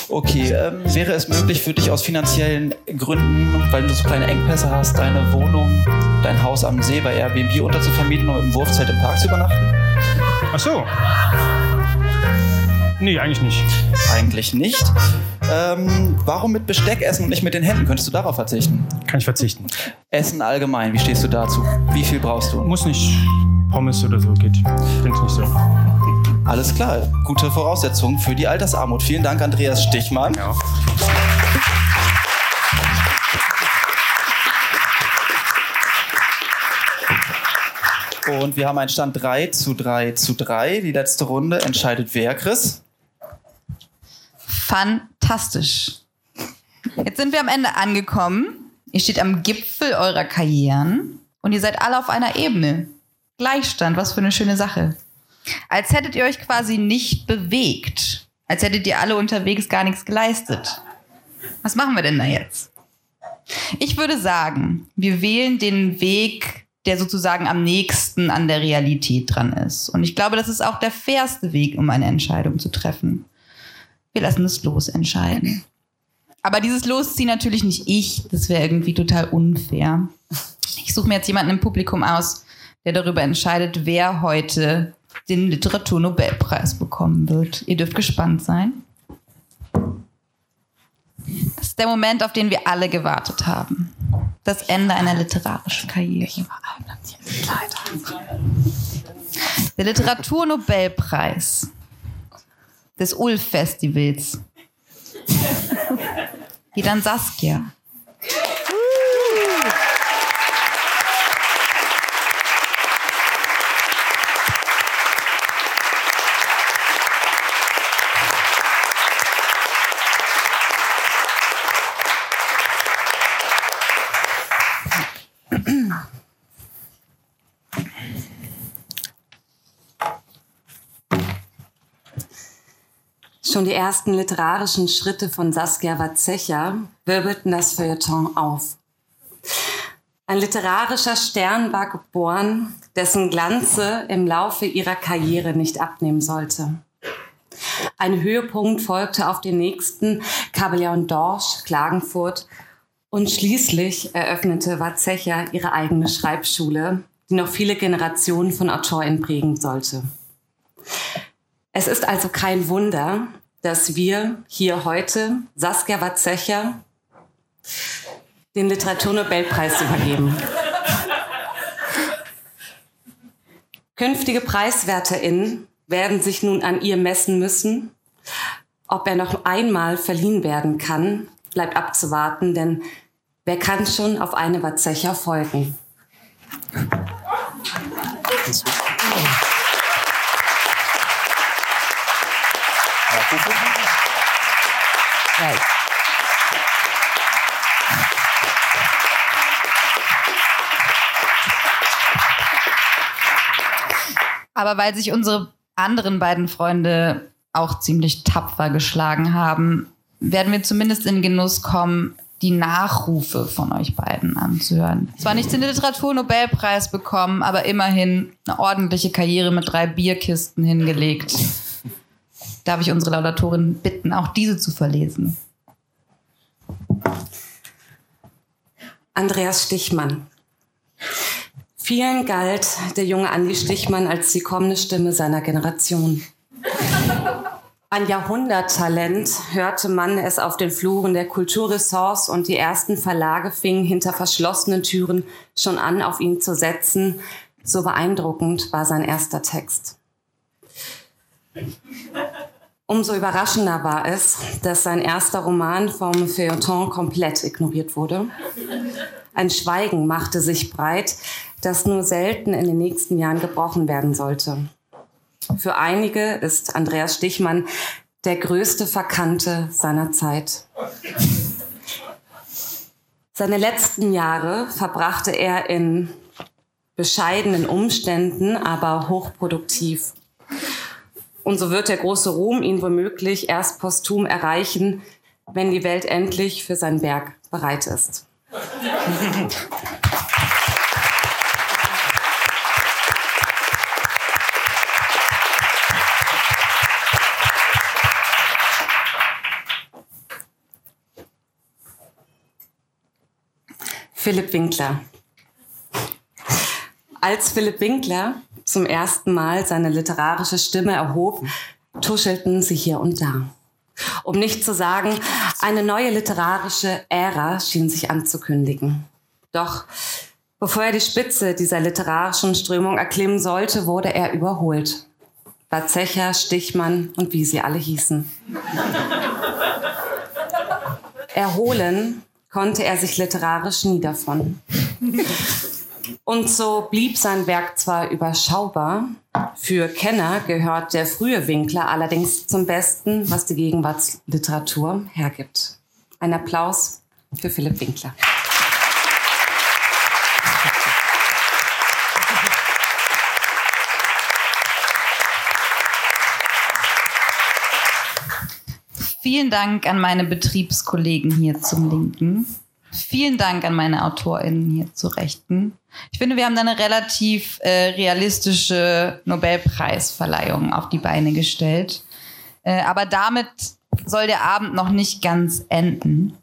Okay, ähm, wäre es möglich für dich aus finanziellen Gründen, weil du so kleine Engpässe hast, deine Wohnung, dein Haus am See bei Airbnb unterzuvermieten und im Wurfzelt im Park zu übernachten? Ach so. Nee, eigentlich nicht. Eigentlich nicht. Ähm, warum mit Besteck essen und nicht mit den Händen? Könntest du darauf verzichten? Kann ich verzichten. Essen allgemein, wie stehst du dazu? Wie viel brauchst du? Muss nicht Pommes oder so, geht. Find's nicht so. Alles klar, gute Voraussetzungen für die Altersarmut. Vielen Dank, Andreas Stichmann. Ja. Und wir haben einen Stand 3 zu 3 zu 3. Die letzte Runde entscheidet wer, Chris? Fantastisch. Jetzt sind wir am Ende angekommen. Ihr steht am Gipfel eurer Karrieren und ihr seid alle auf einer Ebene. Gleichstand, was für eine schöne Sache. Als hättet ihr euch quasi nicht bewegt. Als hättet ihr alle unterwegs gar nichts geleistet. Was machen wir denn da jetzt? Ich würde sagen, wir wählen den Weg, der sozusagen am nächsten an der Realität dran ist. Und ich glaube, das ist auch der fairste Weg, um eine Entscheidung zu treffen. Wir lassen das Los entscheiden. Aber dieses Los ziehe natürlich nicht ich. Das wäre irgendwie total unfair. Ich suche mir jetzt jemanden im Publikum aus, der darüber entscheidet, wer heute den Literaturnobelpreis bekommen wird. Ihr dürft gespannt sein. Das ist der Moment, auf den wir alle gewartet haben. Das Ende einer literarischen Karriere. Der Literaturnobelpreis des Ulf-Festivals geht an Saskia. Schon die ersten literarischen Schritte von Saskia Watzecher wirbelten das Feuilleton auf. Ein literarischer Stern war geboren, dessen Glanze im Laufe ihrer Karriere nicht abnehmen sollte. Ein Höhepunkt folgte auf den nächsten Cabellon d'Orge, Klagenfurt. Und schließlich eröffnete Watzecher ihre eigene Schreibschule, die noch viele Generationen von AutorInnen prägen sollte. Es ist also kein Wunder, dass wir hier heute Saskia Watzecher den Literaturnobelpreis übergeben. Künftige PreiswärterInnen werden sich nun an ihr messen müssen. Ob er noch einmal verliehen werden kann, bleibt abzuwarten, denn wer kann schon auf eine Watzecher folgen? Right. Aber weil sich unsere anderen beiden Freunde auch ziemlich tapfer geschlagen haben, werden wir zumindest in Genuss kommen, die Nachrufe von euch beiden anzuhören. Zwar nicht den Literaturnobelpreis bekommen, aber immerhin eine ordentliche Karriere mit drei Bierkisten hingelegt. Darf ich unsere Laudatorin bitten, auch diese zu verlesen? Andreas Stichmann. Vielen galt der junge Andi Stichmann als die kommende Stimme seiner Generation. Ein Jahrhunderttalent hörte man es auf den Fluren der Kulturressorts und die ersten Verlage fingen hinter verschlossenen Türen schon an, auf ihn zu setzen. So beeindruckend war sein erster Text. Umso überraschender war es, dass sein erster Roman vom Feuilleton komplett ignoriert wurde. Ein Schweigen machte sich breit, das nur selten in den nächsten Jahren gebrochen werden sollte. Für einige ist Andreas Stichmann der größte Verkannte seiner Zeit. Seine letzten Jahre verbrachte er in bescheidenen Umständen, aber hochproduktiv. Und so wird der große Ruhm ihn womöglich erst posthum erreichen, wenn die Welt endlich für sein Werk bereit ist. Philipp Winkler. Als Philipp Winkler zum ersten Mal seine literarische Stimme erhob, tuschelten sie hier und da. Um nicht zu sagen, eine neue literarische Ära schien sich anzukündigen. Doch bevor er die Spitze dieser literarischen Strömung erklimmen sollte, wurde er überholt. Batzecher, Stichmann und wie sie alle hießen. Erholen konnte er sich literarisch nie davon. Und so blieb sein Werk zwar überschaubar, für Kenner gehört der frühe Winkler allerdings zum Besten, was die Gegenwartsliteratur hergibt. Ein Applaus für Philipp Winkler. Vielen Dank an meine Betriebskollegen hier zum Linken. Vielen Dank an meine AutorInnen hier zu Rechten. Ich finde, wir haben da eine relativ äh, realistische Nobelpreisverleihung auf die Beine gestellt. Äh, aber damit soll der Abend noch nicht ganz enden.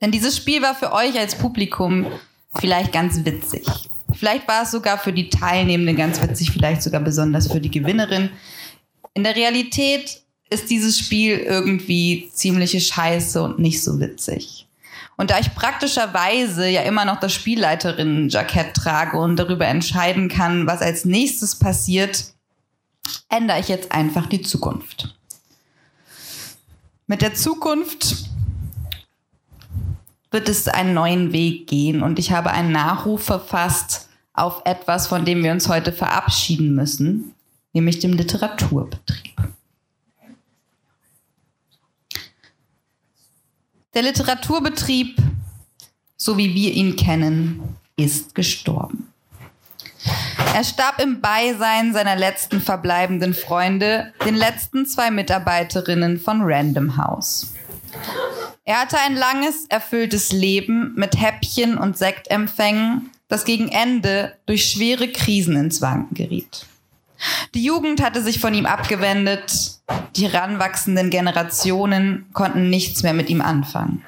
Denn dieses Spiel war für euch als Publikum vielleicht ganz witzig. Vielleicht war es sogar für die Teilnehmenden ganz witzig, vielleicht sogar besonders für die Gewinnerin. In der Realität ist dieses Spiel irgendwie ziemliche Scheiße und nicht so witzig. Und da ich praktischerweise ja immer noch das Spielleiterinnen-Jackett trage und darüber entscheiden kann, was als nächstes passiert, ändere ich jetzt einfach die Zukunft. Mit der Zukunft wird es einen neuen Weg gehen und ich habe einen Nachruf verfasst auf etwas, von dem wir uns heute verabschieden müssen, nämlich dem Literaturbetrieb. Der Literaturbetrieb, so wie wir ihn kennen, ist gestorben. Er starb im Beisein seiner letzten verbleibenden Freunde, den letzten zwei Mitarbeiterinnen von Random House. Er hatte ein langes, erfülltes Leben mit Häppchen und Sektempfängen, das gegen Ende durch schwere Krisen ins Wanken geriet. Die Jugend hatte sich von ihm abgewendet, die heranwachsenden Generationen konnten nichts mehr mit ihm anfangen.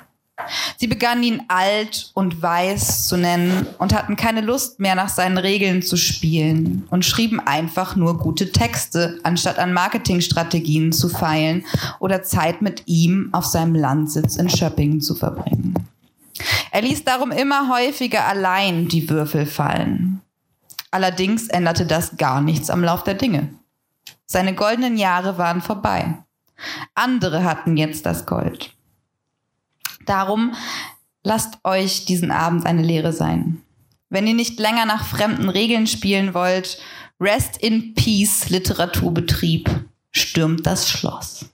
Sie begannen ihn alt und weiß zu nennen und hatten keine Lust mehr nach seinen Regeln zu spielen und schrieben einfach nur gute Texte, anstatt an Marketingstrategien zu feilen oder Zeit mit ihm auf seinem Landsitz in Schöppingen zu verbringen. Er ließ darum immer häufiger allein die Würfel fallen. Allerdings änderte das gar nichts am Lauf der Dinge. Seine goldenen Jahre waren vorbei. Andere hatten jetzt das Gold. Darum lasst euch diesen Abend eine Lehre sein. Wenn ihr nicht länger nach fremden Regeln spielen wollt, Rest in Peace Literaturbetrieb stürmt das Schloss.